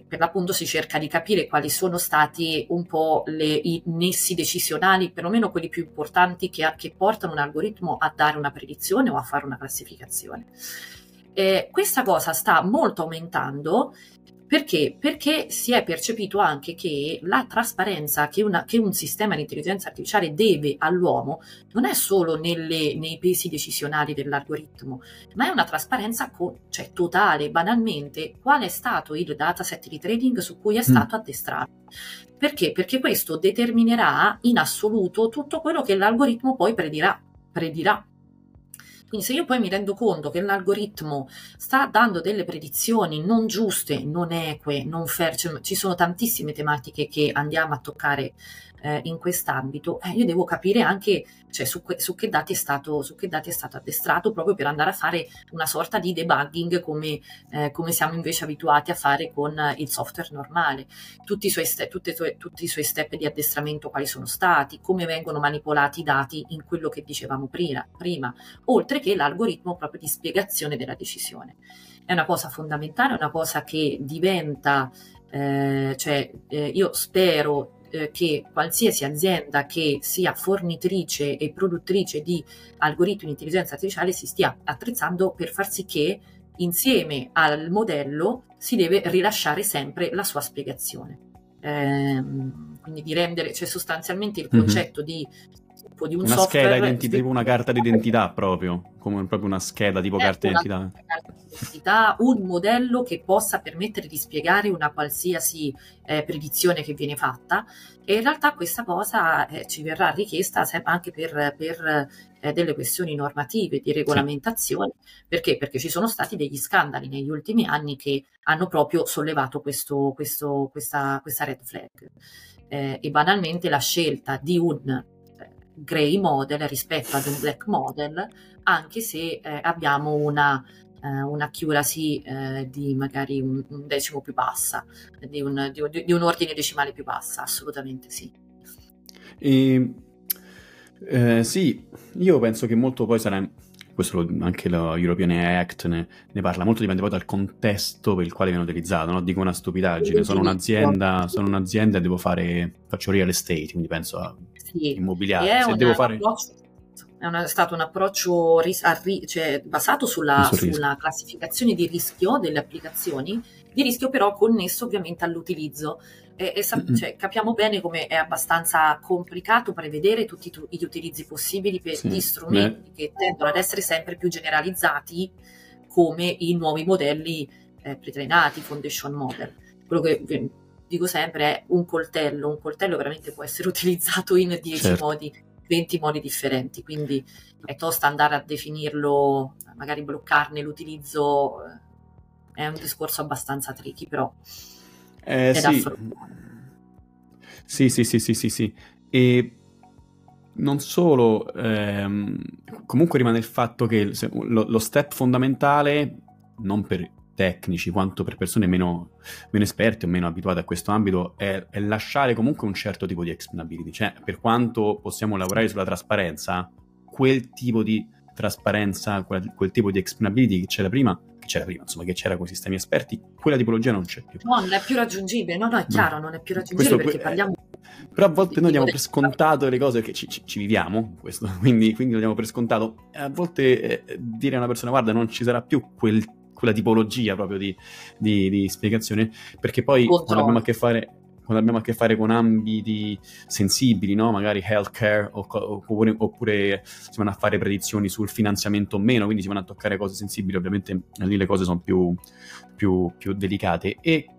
per l'appunto si cerca di capire quali sono stati un po' le, i nessi decisionali, perlomeno quelli più importanti che, che, portano un algoritmo a dare una predizione o a fare una classificazione. Eh, questa cosa sta molto aumentando perché? Perché si è percepito anche che la trasparenza che, una, che un sistema di intelligenza artificiale deve all'uomo non è solo nelle, nei pesi decisionali dell'algoritmo, ma è una trasparenza co- cioè, totale, banalmente, qual è stato il dataset di trading su cui è mm. stato mm. addestrato. Perché? Perché questo determinerà in assoluto tutto quello che l'algoritmo poi predirà. predirà quindi se io poi mi rendo conto che l'algoritmo sta dando delle predizioni non giuste, non eque, non fair, cioè ci sono tantissime tematiche che andiamo a toccare eh, in quest'ambito, eh, io devo capire anche cioè, su, que- su, che dati è stato, su che dati è stato addestrato proprio per andare a fare una sorta di debugging come, eh, come siamo invece abituati a fare con il software normale. Tutti i, suoi ste- tutte, tutti i suoi step di addestramento quali sono stati, come vengono manipolati i dati in quello che dicevamo prima, prima oltre che l'algoritmo proprio di spiegazione della decisione. È una cosa fondamentale, è una cosa che diventa, eh, cioè eh, io spero eh, che qualsiasi azienda che sia fornitrice e produttrice di algoritmi di intelligenza artificiale si stia attrezzando per far sì che insieme al modello si deve rilasciare sempre la sua spiegazione. Eh, quindi di rendere, cioè sostanzialmente il mhm. concetto mm-hmm. di di un una software... scheda identità, tipo una carta d'identità proprio, come proprio una scheda tipo eh, carta d'identità. Carta d'identità, un modello che possa permettere di spiegare una qualsiasi eh, predizione che viene fatta e in realtà questa cosa eh, ci verrà richiesta anche per, per eh, delle questioni normative, di regolamentazione, sì. perché? Perché ci sono stati degli scandali negli ultimi anni che hanno proprio sollevato questo, questo, questa, questa red flag. Eh, e banalmente la scelta di un grey model rispetto ad un black model, anche se eh, abbiamo una, eh, un'accuracy eh, di magari un, un, decimo più bassa, di un, di, di un, ordine decimale più bassa, assolutamente sì. E, eh, sì, io penso che molto poi sarà questo anche lo European Act ne, ne, parla molto, dipende poi dal contesto per il quale viene utilizzato, no? dico una stupidaggine, sono un'azienda, sono un'azienda e devo fare, faccio real estate, quindi penso a sì. immobiliare, se devo fare... è una, stato un approccio ris- ri- cioè, basato sulla, sulla classificazione di rischio delle applicazioni, di rischio però connesso ovviamente all'utilizzo. E, e sa- cioè, capiamo bene come è abbastanza complicato prevedere tutti tu- gli utilizzi possibili per sì. gli strumenti Beh. che tendono ad essere sempre più generalizzati come i nuovi modelli eh, pretrainati, foundation model. Quello che dico sempre è un coltello, un coltello veramente può essere (laughs) utilizzato in 10 certo. modi, 20 modi differenti, quindi è tosta andare a definirlo, magari bloccarne l'utilizzo, eh, è un discorso abbastanza tricky, però eh, è sì. da Sì, sì, sì, sì, sì, sì. E non solo, ehm, comunque rimane il fatto che lo, lo step fondamentale, non per tecnici quanto per persone meno, meno esperte o meno abituate a questo ambito è, è, lasciare comunque un certo tipo di explainability. Cioè, per quanto possiamo lavorare sulla trasparenza, quel tipo di trasparenza, quel, quel tipo di explainability che c'era prima, che c'era prima, insomma, che c'era con i sistemi esperti, quella tipologia non c'è più. No, non è più raggiungibile. No, no, è chiaro, no. non è più raggiungibile Questo, perché parliamo... Però a volte noi diamo per scontato le cose che ci, ci, ci viviamo, questo, (laughs) quindi, quindi, lo diamo per scontato. A volte eh, dire a una persona, guarda, non ci sarà più quel quella tipologia proprio di, di, di spiegazione, perché poi quando abbiamo a che fare quando abbiamo a che fare con ambiti sensibili, no? magari healthcare oppure, oppure, si vanno a fare predizioni sul finanziamento o meno, quindi si vanno a toccare cose sensibili, ovviamente lì le cose sono più, più, più delicate. E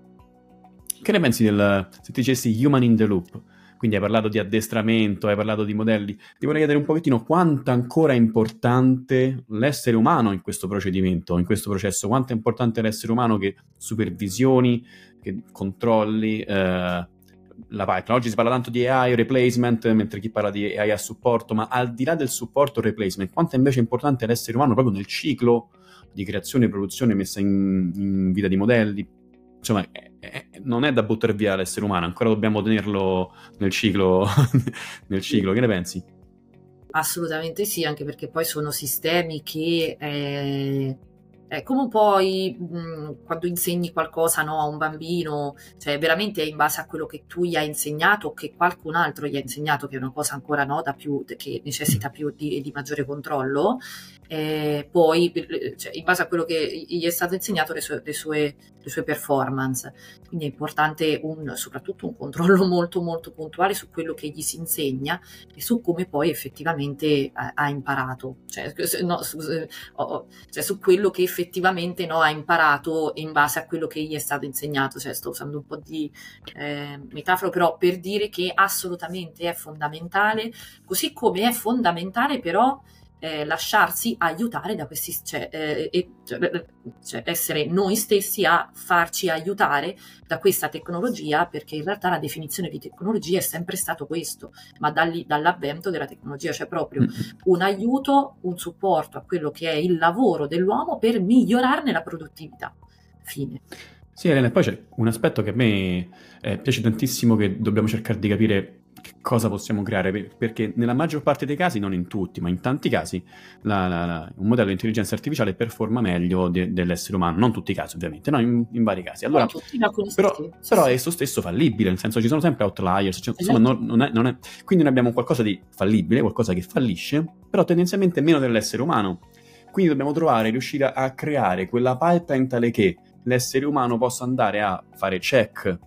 che ne pensi del, se ti dicessi human in the loop? Quindi hai parlato di addestramento, hai parlato di modelli, ti vorrei chiedere un pochettino quanto ancora è importante l'essere umano in questo procedimento, in questo processo, quanto è importante l'essere umano che supervisioni, che controlli eh, la pipeline. Oggi si parla tanto di AI replacement, mentre chi parla di AI a supporto, ma al di là del supporto replacement, quanto è invece importante l'essere umano proprio nel ciclo di creazione produzione messa in, in vita di modelli, insomma, è, è, non è da buttare via l'essere umano, ancora dobbiamo tenerlo nel ciclo, (laughs) nel ciclo. Che ne pensi? Assolutamente sì, anche perché poi sono sistemi che eh, è come poi mh, quando insegni qualcosa no, a un bambino, cioè veramente è in base a quello che tu gli hai insegnato o che qualcun altro gli ha insegnato, che è una cosa ancora no, più, che necessita più di, di maggiore controllo, eh, poi cioè, in base a quello che gli è stato insegnato le sue, le sue, le sue performance. Quindi è importante un, soprattutto un controllo (laughs) molto molto puntuale su quello che gli si insegna e su come poi effettivamente ha, ha imparato, cioè, no, su, cioè, su, quello che effettivamente no, ha imparato in base a quello che gli è stato insegnato. Cioè, sto usando un po' di eh, metafora però per dire che assolutamente è fondamentale, così come è fondamentale però eh, lasciarsi aiutare da questi, cioè, eh, cioè, cioè, essere noi stessi a farci aiutare da questa tecnologia, perché in realtà la definizione di tecnologia è sempre stato questo, ma dall'ì, dall'avvento della tecnologia, cioè proprio un aiuto, un supporto a quello che è il lavoro dell'uomo per migliorarne la produttività. Fine. Sì, Elena, poi c'è un aspetto che a me eh, piace tantissimo, che dobbiamo cercare di capire cosa possiamo creare, perché nella maggior parte dei casi, non in tutti, ma in tanti casi, la, la, la, un modello di intelligenza artificiale performa meglio de, dell'essere umano, non tutti i casi ovviamente, no, in, in vari casi. Allora, però, però, è esso stesso fallibile, nel senso ci sono sempre outliers, cioè, insomma, esatto. non, non è, non è, quindi noi abbiamo qualcosa di fallibile, qualcosa che fallisce, però tendenzialmente meno dell'essere umano. Quindi dobbiamo trovare, riuscire a, a creare quella pipeline tale che l'essere umano possa andare a fare check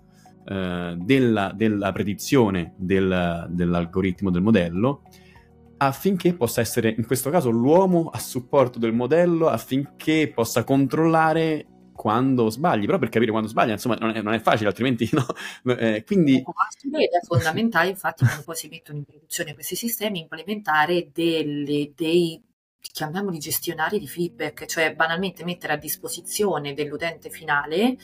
eh, della, della, predizione del, dell'algoritmo del modello affinché possa essere in questo caso l'uomo a supporto del modello affinché possa controllare quando sbagli, però per capire quando sbaglia, insomma, non è, non è facile, altrimenti (laughs) no. Eh, quindi... È fondamentale, infatti, quando poi si mettono in produzione questi sistemi, implementare delle, dei, chiamiamoli gestionari di feedback, cioè banalmente mettere a disposizione dell'utente finale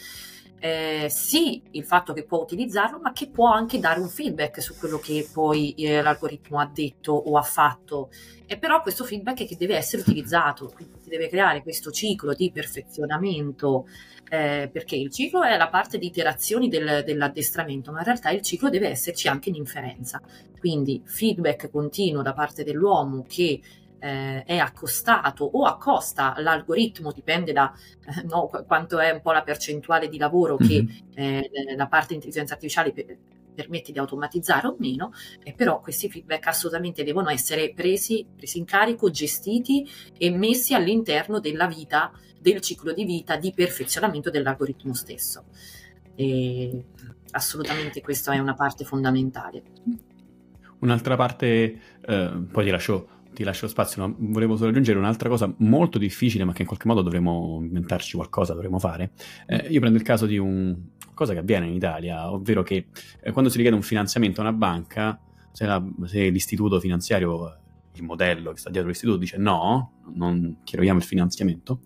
eh, sì il fatto che può utilizzarlo, ma che può anche dare un feedback su quello che poi eh, l'algoritmo ha detto o ha fatto. E però questo feedback è che deve essere utilizzato, quindi si deve creare questo ciclo di perfezionamento, eh, perché il ciclo è la parte di iterazioni del, dell'addestramento, ma in realtà il ciclo deve esserci anche in inferenza. Quindi feedback continuo da parte dell'uomo che eh, è accostato o accosta l'algoritmo, dipende da eh, no, quanto è un po' la percentuale di lavoro che mm-hmm. eh, la parte di intelligenza artificiale permette di automatizzare o meno, eh, però questi feedback assolutamente devono essere presi, presi in carico, gestiti e messi all'interno della vita, del ciclo di vita di perfezionamento dell'algoritmo stesso. E assolutamente questa è una parte fondamentale. Un'altra parte, eh, poi ti lascio, ti lascio spazio, ma volevo solo aggiungere un'altra cosa molto difficile, ma che in qualche modo dovremmo inventarci qualcosa, dovremmo fare. Eh, io prendo il caso di un cosa che avviene in Italia, ovvero che eh, quando si richiede un finanziamento a una banca, se, la, se l'istituto finanziario, il modello che sta dietro l'istituto dice no, non chiariamo il finanziamento,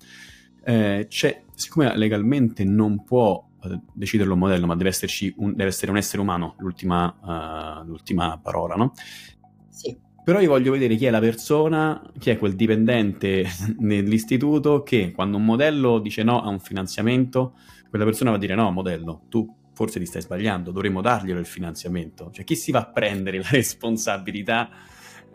eh, siccome legalmente non può eh, deciderlo un modello, ma deve, un, deve, essere un essere umano l'ultima, uh, l'ultima parola, no? Sì. Però io voglio vedere chi è la persona, chi è quel dipendente (laughs) nell'istituto che quando un modello dice no a un finanziamento, quella persona va a dire no, modello, tu forse ti stai sbagliando, dovremmo darglielo il finanziamento. Cioè chi si va a prendere (laughs) la responsabilità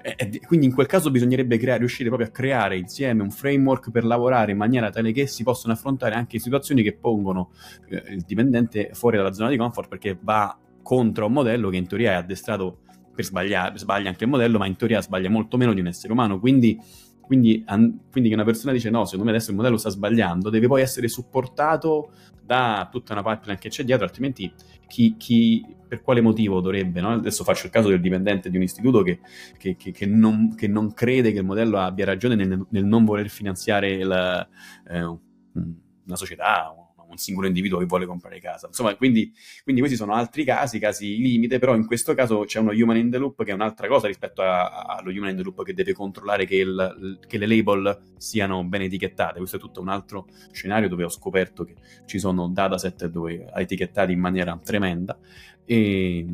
e quindi in quel caso bisognerebbe creare, riuscire proprio a creare insieme un framework per lavorare in maniera tale che si possano affrontare anche situazioni che pongono eh, il dipendente fuori dalla zona di comfort perché va contro un modello che in teoria è addestrato per sbagliare, sbaglia anche il modello, ma in teoria sbaglia molto meno di un essere umano. Quindi, quindi, an- che una persona dice no, secondo me adesso il modello sta sbagliando, deve poi essere supportato da tutta una pipeline che c'è dietro, altrimenti chi, chi per quale motivo dovrebbe, no? adesso faccio il caso del dipendente di un istituto che, che, che, che non, non, crede che il modello abbia ragione nel, nel non voler finanziare il, eh, una società, un singolo individuo che vuole comprare casa. Insomma, quindi, quindi, questi sono altri casi, casi limite, però in questo caso c'è uno human in the loop che è un'altra cosa rispetto allo human in the loop che deve controllare che, il, che, le label siano ben etichettate. Questo è tutto un altro scenario dove ho scoperto che ci sono dataset dove etichettati in maniera tremenda e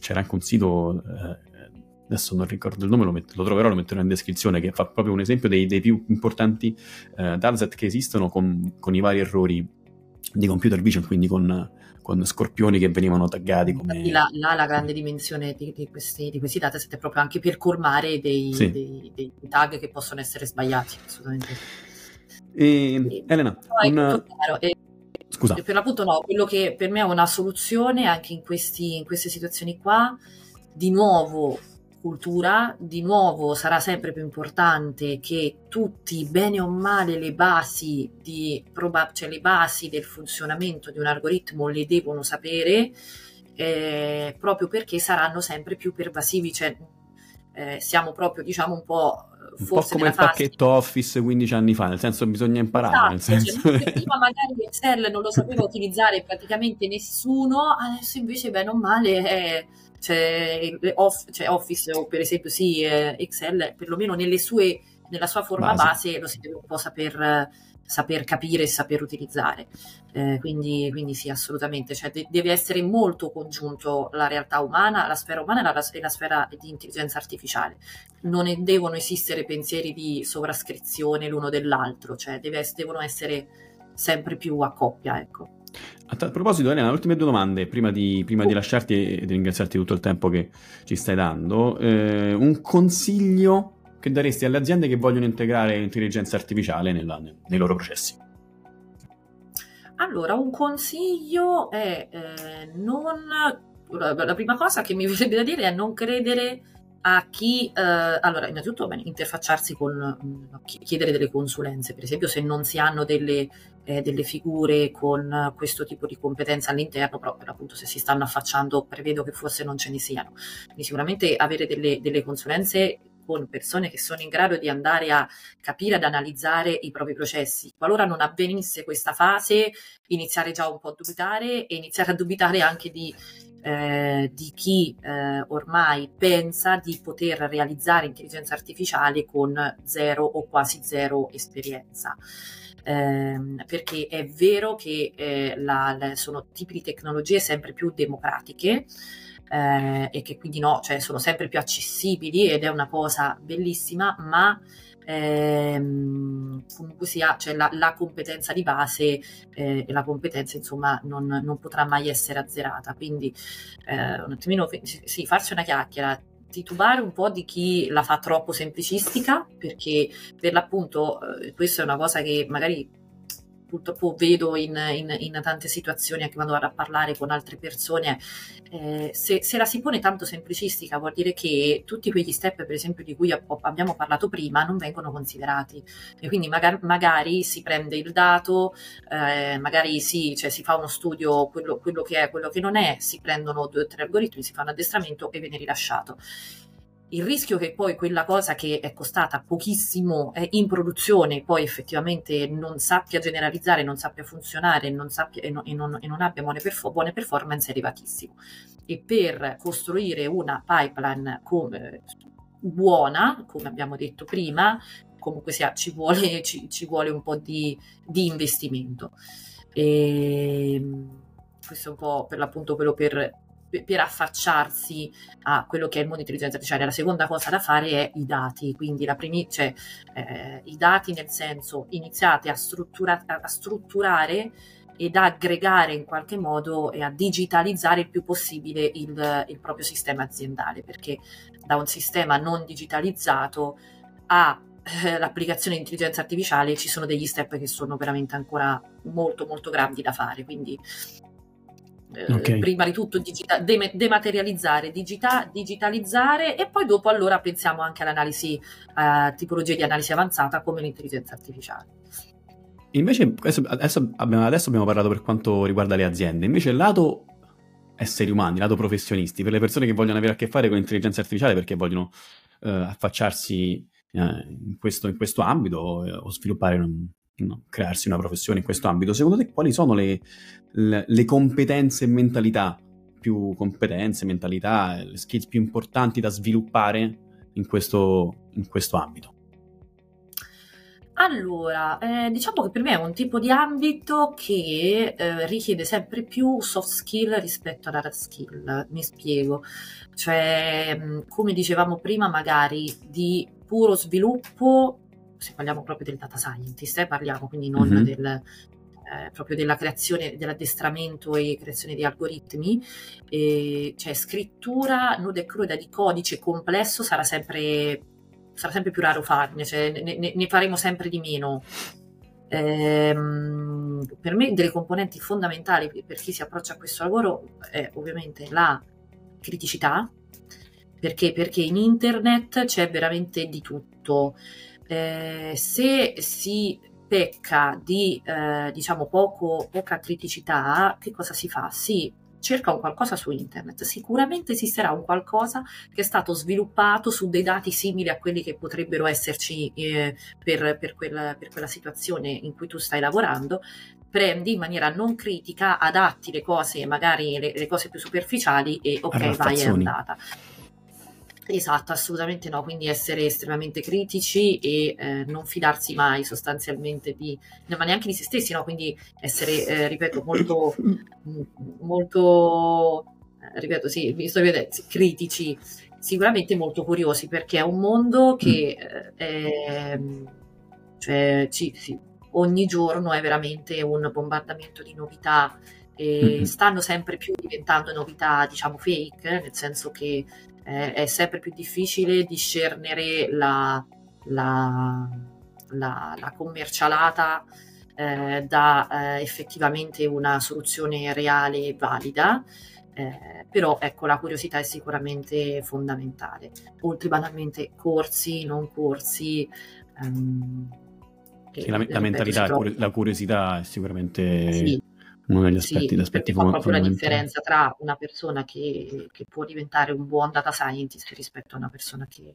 c'era anche un sito, eh, adesso non ricordo il nome, lo, metto, lo, troverò, lo metterò in descrizione, che fa proprio un esempio dei, dei più importanti eh, dataset che esistono con, con, i vari errori di computer vision, quindi con, con scorpioni che venivano taggati come... Là, là la grande dimensione di, di, questi, di questi dataset è proprio anche per colmare dei, sì. dei, dei tag che possono essere sbagliati, assolutamente. E, Elena, poi, un... chiaro, e, Scusa. Per l'appunto no, quello che per me è una soluzione anche in, questi, in queste situazioni qua, di nuovo cultura, di nuovo sarà sempre più importante che tutti, bene o male, le basi, di, cioè le basi del funzionamento di un algoritmo le devono sapere, eh, proprio perché saranno sempre più pervasivi. Cioè, eh, siamo proprio, diciamo, un po' un po' come il pacchetto Office 15 anni fa, nel senso bisogna imparare. Esatto, nel senso... cioè, prima magari Excel non lo sapeva (laughs) utilizzare praticamente nessuno, adesso invece bene o male è, c'è, off, c'è, Office o per esempio sì, Excel, perlomeno nelle sue, nella sua forma base, base lo si deve un po' saper saper capire e saper utilizzare. Eh, quindi, quindi, sì, assolutamente, cioè, de- deve essere molto congiunto la realtà umana, la sfera umana e la, e la sfera di intelligenza artificiale. Non è, devono esistere pensieri di sovrascrizione l'uno dell'altro, cioè deve, devono essere sempre più a coppia, ecco. A tal proposito, Elena, le ultime due domande prima di, prima di lasciarti e di ringraziarti tutto il tempo che ci stai dando. Eh, un consiglio che daresti alle aziende che vogliono integrare l'intelligenza artificiale nella, nei loro processi? Allora, un consiglio è eh, non... La prima cosa che mi verrebbe da dire è non credere a chi, eh, allora innanzitutto bene, interfacciarsi con, mm, chiedere delle consulenze, per esempio se non si hanno delle, eh, delle figure con questo tipo di competenza all'interno, però per appunto se si stanno affacciando prevedo che forse non ce ne siano. Quindi sicuramente avere delle, delle consulenze con persone che sono in grado di andare a capire, ad analizzare i propri processi. Qualora non avvenisse questa fase, iniziare già un po' a dubitare e iniziare a dubitare anche di, eh, di chi eh, ormai pensa di poter realizzare intelligenza artificiale con zero o quasi zero esperienza. Eh, perché è vero che eh, la, la, sono tipi di tecnologie sempre più democratiche, eh, e che quindi no, cioè sono sempre più accessibili ed è una cosa bellissima, ma ehm, comunque sia, cioè la, la, competenza di base eh, e la competenza insomma non, non, potrà mai essere azzerata. Quindi eh, un attimino sì, farsi una chiacchiera, titubare un po' di chi la fa troppo semplicistica, perché per l'appunto eh, questa è una cosa che magari purtroppo vedo in, in, in, tante situazioni anche quando vado a parlare con altre persone, eh, se, se, la si pone tanto semplicistica vuol dire che tutti quegli step, per esempio, di cui abbiamo parlato prima, non vengono considerati. E quindi magari, magari si prende il dato, eh, magari sì, cioè si fa uno studio, quello, quello che è, quello che non è, si prendono due o tre algoritmi, si fa un addestramento e viene rilasciato il rischio che poi quella cosa che è costata pochissimo eh, in produzione poi effettivamente non sappia generalizzare, non sappia funzionare non sappia, e, no, e, non, e, non, abbia buone, perf- buone, performance è elevatissimo. E per costruire una pipeline come, buona, come abbiamo detto prima, comunque sia, ci vuole, (laughs) ci, ci vuole un po' di, di investimento. E ehm, questo è un po' per l'appunto quello per per affacciarsi a quello che è il mondo di intelligenza artificiale. La seconda cosa da fare è i dati, quindi la primi, cioè, eh, i dati nel senso iniziate a, struttura, a strutturare ed aggregare in qualche modo e a digitalizzare il più possibile il, il proprio sistema aziendale, perché da un sistema non digitalizzato a eh, di intelligenza artificiale ci sono degli step che sono veramente ancora molto molto grandi da fare, quindi eh, okay. prima di tutto digita- de- dematerializzare, digita- digitalizzare e poi dopo allora pensiamo anche all'analisi, uh, tipologie di analisi avanzata come l'intelligenza artificiale. Invece adesso, adesso, abbiamo, adesso abbiamo parlato per quanto riguarda le aziende, invece il lato esseri umani, lato professionisti, per le persone che vogliono avere a che fare con l'intelligenza artificiale perché vogliono uh, affacciarsi uh, in, questo, in, questo, ambito o sviluppare un, no, crearsi una professione in questo ambito, secondo te quali sono le, le, le competenze e mentalità più competenze, mentalità, le skills più importanti da sviluppare in questo, in questo ambito? Allora, eh, diciamo che per me è un tipo di ambito che eh, richiede sempre più soft skill rispetto ad hard skill. Mi spiego. Cioè, come dicevamo prima, magari di puro sviluppo se parliamo proprio del data scientist, eh, parliamo quindi non mm-hmm. del, eh, proprio della creazione, dell'addestramento e creazione di algoritmi, e, cioè scrittura nuda e cruda di codice complesso sarà sempre, sarà sempre più raro farne, cioè ne, ne, faremo sempre di meno. Ehm, per me delle componenti fondamentali per chi si approccia a questo lavoro è ovviamente la criticità, perché? Perché in internet c'è veramente di tutto eh, se si pecca di eh, diciamo poco, poca criticità, che cosa si fa? Si cerca un qualcosa su internet, sicuramente esisterà un qualcosa che è stato sviluppato su dei dati simili a quelli che potrebbero esserci eh, per, per, quel, per, quella situazione in cui tu stai lavorando, prendi in maniera non critica, adatti le cose, magari le, le cose più superficiali e ok, vai, è andata. Esatto, assolutamente no, quindi essere estremamente critici e eh, non fidarsi mai sostanzialmente di, ma neanche di se stessi, no? quindi essere, eh, ripeto, molto, (laughs) molto, eh, ripeto, sì, mi sto vedendo, critici, sicuramente molto curiosi perché è un mondo che mm. è, cioè, ci, sì, ogni giorno è veramente un bombardamento di novità e mm-hmm. stanno sempre più diventando novità, diciamo, fake, nel senso che eh, è sempre più difficile discernere la, la, la, la commercialata eh, da eh, effettivamente una soluzione reale e valida. Eh, però ecco la curiosità è sicuramente fondamentale oltre banalmente corsi non corsi ehm, sì, la, la mentalità la curiosità è sicuramente sì uno degli aspetti, sì, aspetti fa proprio la differenza tra una persona che, che, può diventare un buon data scientist rispetto a una persona che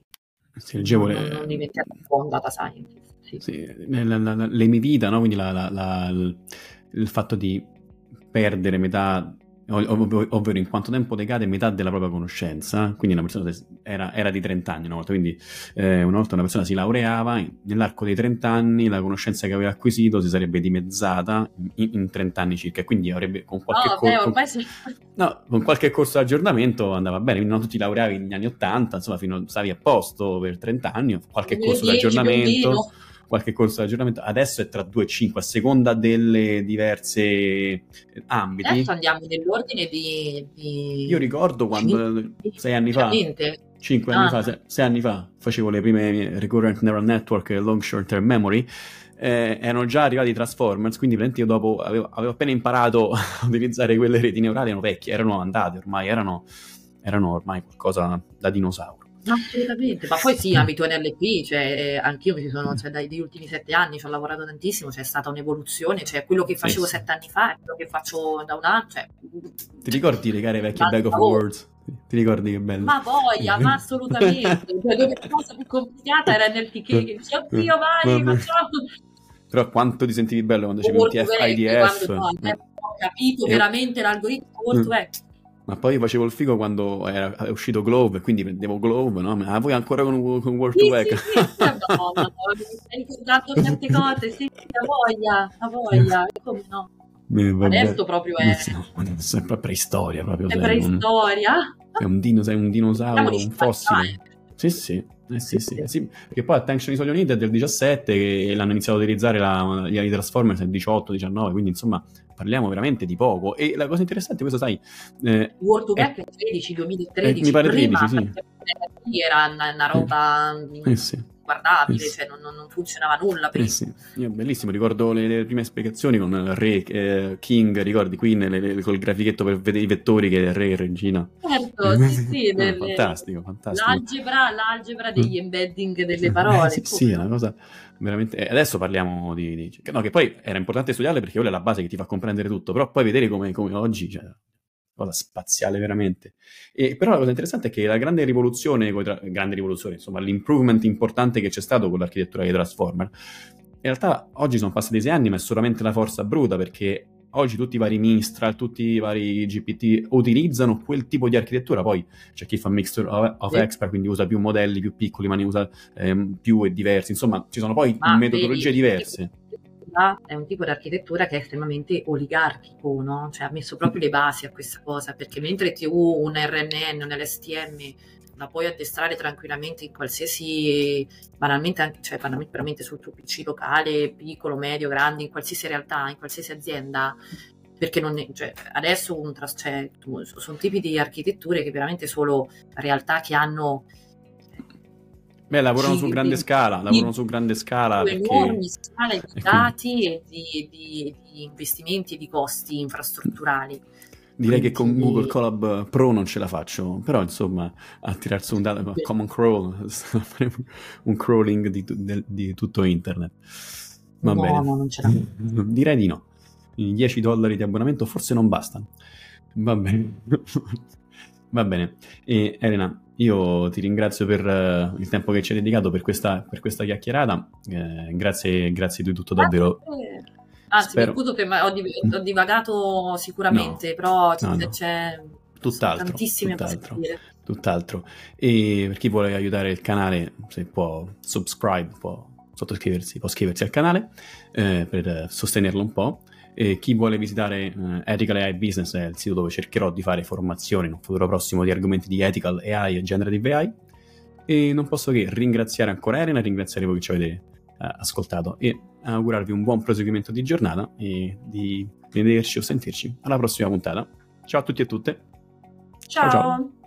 sì, leggevo non, non diventa un buon data scientist. Sì. Sì, la, la, la, l'emivita, no? quindi il, il fatto di perdere metà ov- ovvero in quanto tempo decade metà della propria conoscenza, quindi una persona era, era di 30 anni una volta, quindi eh, una volta una persona si laureava, nell'arco dei 30 anni la conoscenza che aveva acquisito si sarebbe dimezzata in, in 30 anni circa, quindi avrebbe con qualche, oh, cor- beh, sì. (laughs) no, con qualche corso di aggiornamento andava bene, quindi non tutti laureavi negli anni 80, insomma fino, stavi a posto per 30 anni, qualche corso di aggiornamento qualche corso di aggiornamento. Adesso è tra 2 e 5, a seconda delle diverse eh, ambiti. Adesso andiamo nell'ordine di, di... Io ricordo quando, sei anni fa, 5 anni ah. fa, 6 anni fa, facevo le prime recurrent neural network e long short term memory. eh, erano già arrivati i Transformers, quindi io dopo avevo, avevo, appena imparato (laughs) a utilizzare quelle reti neurali, erano vecchie, erano andate ormai, erano, erano ormai qualcosa da dinosauro. Assolutamente, ma poi sì, ambito NLP, cioè, eh, anch'io mi sono, cioè, dagli ultimi sette anni ci ho lavorato tantissimo, c'è stata un'evoluzione, cioè quello che facevo sì, sette anni fa è quello che faccio da un anno. Cioè, Ti ricordi le gare vecchie Bag of Words? Ti ricordi che bello? Ma voglia, ma assolutamente. (laughs) cioè, dove la cosa più complicata era NLP che dice, oddio, vai, facciamo... Però quanto ti sentivi bello quando c'era un TF-IDF? No, ho capito e... veramente l'algoritmo molto vecchio ma poi facevo il figo quando era, è uscito Glove, quindi prendevo Glove, no? Ma voi ancora con, con World sì, to Wake? Sì, sì, no, no, mi stai ricordando certe cose, sì, la voglia, la voglia, come no? Eh, Adesso proprio è... Sempre preistoria proprio. È preistoria? È un, dino, è un dinosauro, un fossile. Sì, sì. Eh sì, sì, sì, perché poi Attention Isole Unite è del 17 e l'hanno iniziato a utilizzare la, gli Transformers nel 18-19, quindi insomma parliamo veramente di poco. E la cosa interessante, questo sai... Eh, World of è 13, 2013, eh, mi pare 13, sì. Era una, una roba... Eh, sì guardabile, cioè non, non, funzionava nulla prima. Eh sì. Io bellissimo, ricordo le, le, prime spiegazioni con Re, eh, King, ricordi Queen le, le, col grafichetto per vedere i vettori che è Re e Regina. Certo, sì, (laughs) sì. no, delle... fantastico, fantastico. L'algebra, l'algebra degli mm. embedding delle parole. Eh, sì, sì, è una cosa veramente... Eh, adesso parliamo di... di... No, che poi era importante studiarle perché quella è la base che ti fa comprendere tutto, però poi vedere come, come oggi... Cioè, cosa spaziale veramente. E, però la cosa interessante è che la grande rivoluzione, grande rivoluzione, insomma, l'improvement importante che c'è stato con l'architettura dei Transformer, in realtà oggi sono passati sei anni, ma è solamente la forza bruta, perché oggi tutti i vari Mistral, tutti i vari GPT utilizzano quel tipo di architettura. Poi c'è chi fa mixture of, of expert, quindi usa più modelli più piccoli, ma ne usa ehm, più e diversi. Insomma, ci sono poi ma metodologie vedi, diverse è un tipo di architettura che è estremamente oligarchico, no? Cioè ha messo proprio le basi a questa cosa, perché mentre tu un RNN, un LSTM la puoi addestrare tranquillamente in qualsiasi, banalmente, cioè banalmente veramente sul tuo PC locale, piccolo, medio, grande, in qualsiasi realtà, in qualsiasi azienda, perché non cioè, adesso un, cioè, sono tipi di architetture che veramente solo realtà che hanno Beh, lavorano su grande scala, lavorano su grande scala. Su perché... enormi scale di (laughs) dati e di, di, di investimenti e di costi infrastrutturali. Direi Quindi... che con Google Colab Pro non ce la faccio, però insomma a tirarsi un dato, common crawl, (laughs) un crawling di, di, di, tutto internet. Va no, bene. no, non ce la (laughs) Direi di no. I 10 dollari di abbonamento forse non bastano. Va bene. Va bene. E Elena, io ti ringrazio per uh, il tempo che ci hai dedicato per questa, per questa chiacchierata. Eh, grazie, grazie di tutto davvero. Anzi, Spero... mi che ho, div- ho, divagato sicuramente, no, però no, no. c'è tutt'altro, tantissime tutt'altro, cose tutt'altro. E per chi vuole aiutare il canale, se può subscribe, può sottoscriversi, può iscriversi al canale eh, per sostenerlo un po'. E chi vuole visitare uh, Ethical AI Business è il sito dove cercherò di fare formazione in un futuro prossimo di argomenti di Ethical AI e Generative AI. E non posso che ringraziare ancora Elena, ringraziare voi che ci avete uh, ascoltato e augurarvi un buon proseguimento di giornata e di vederci o sentirci alla prossima puntata. Ciao a tutti e a tutte. ciao. ciao. ciao.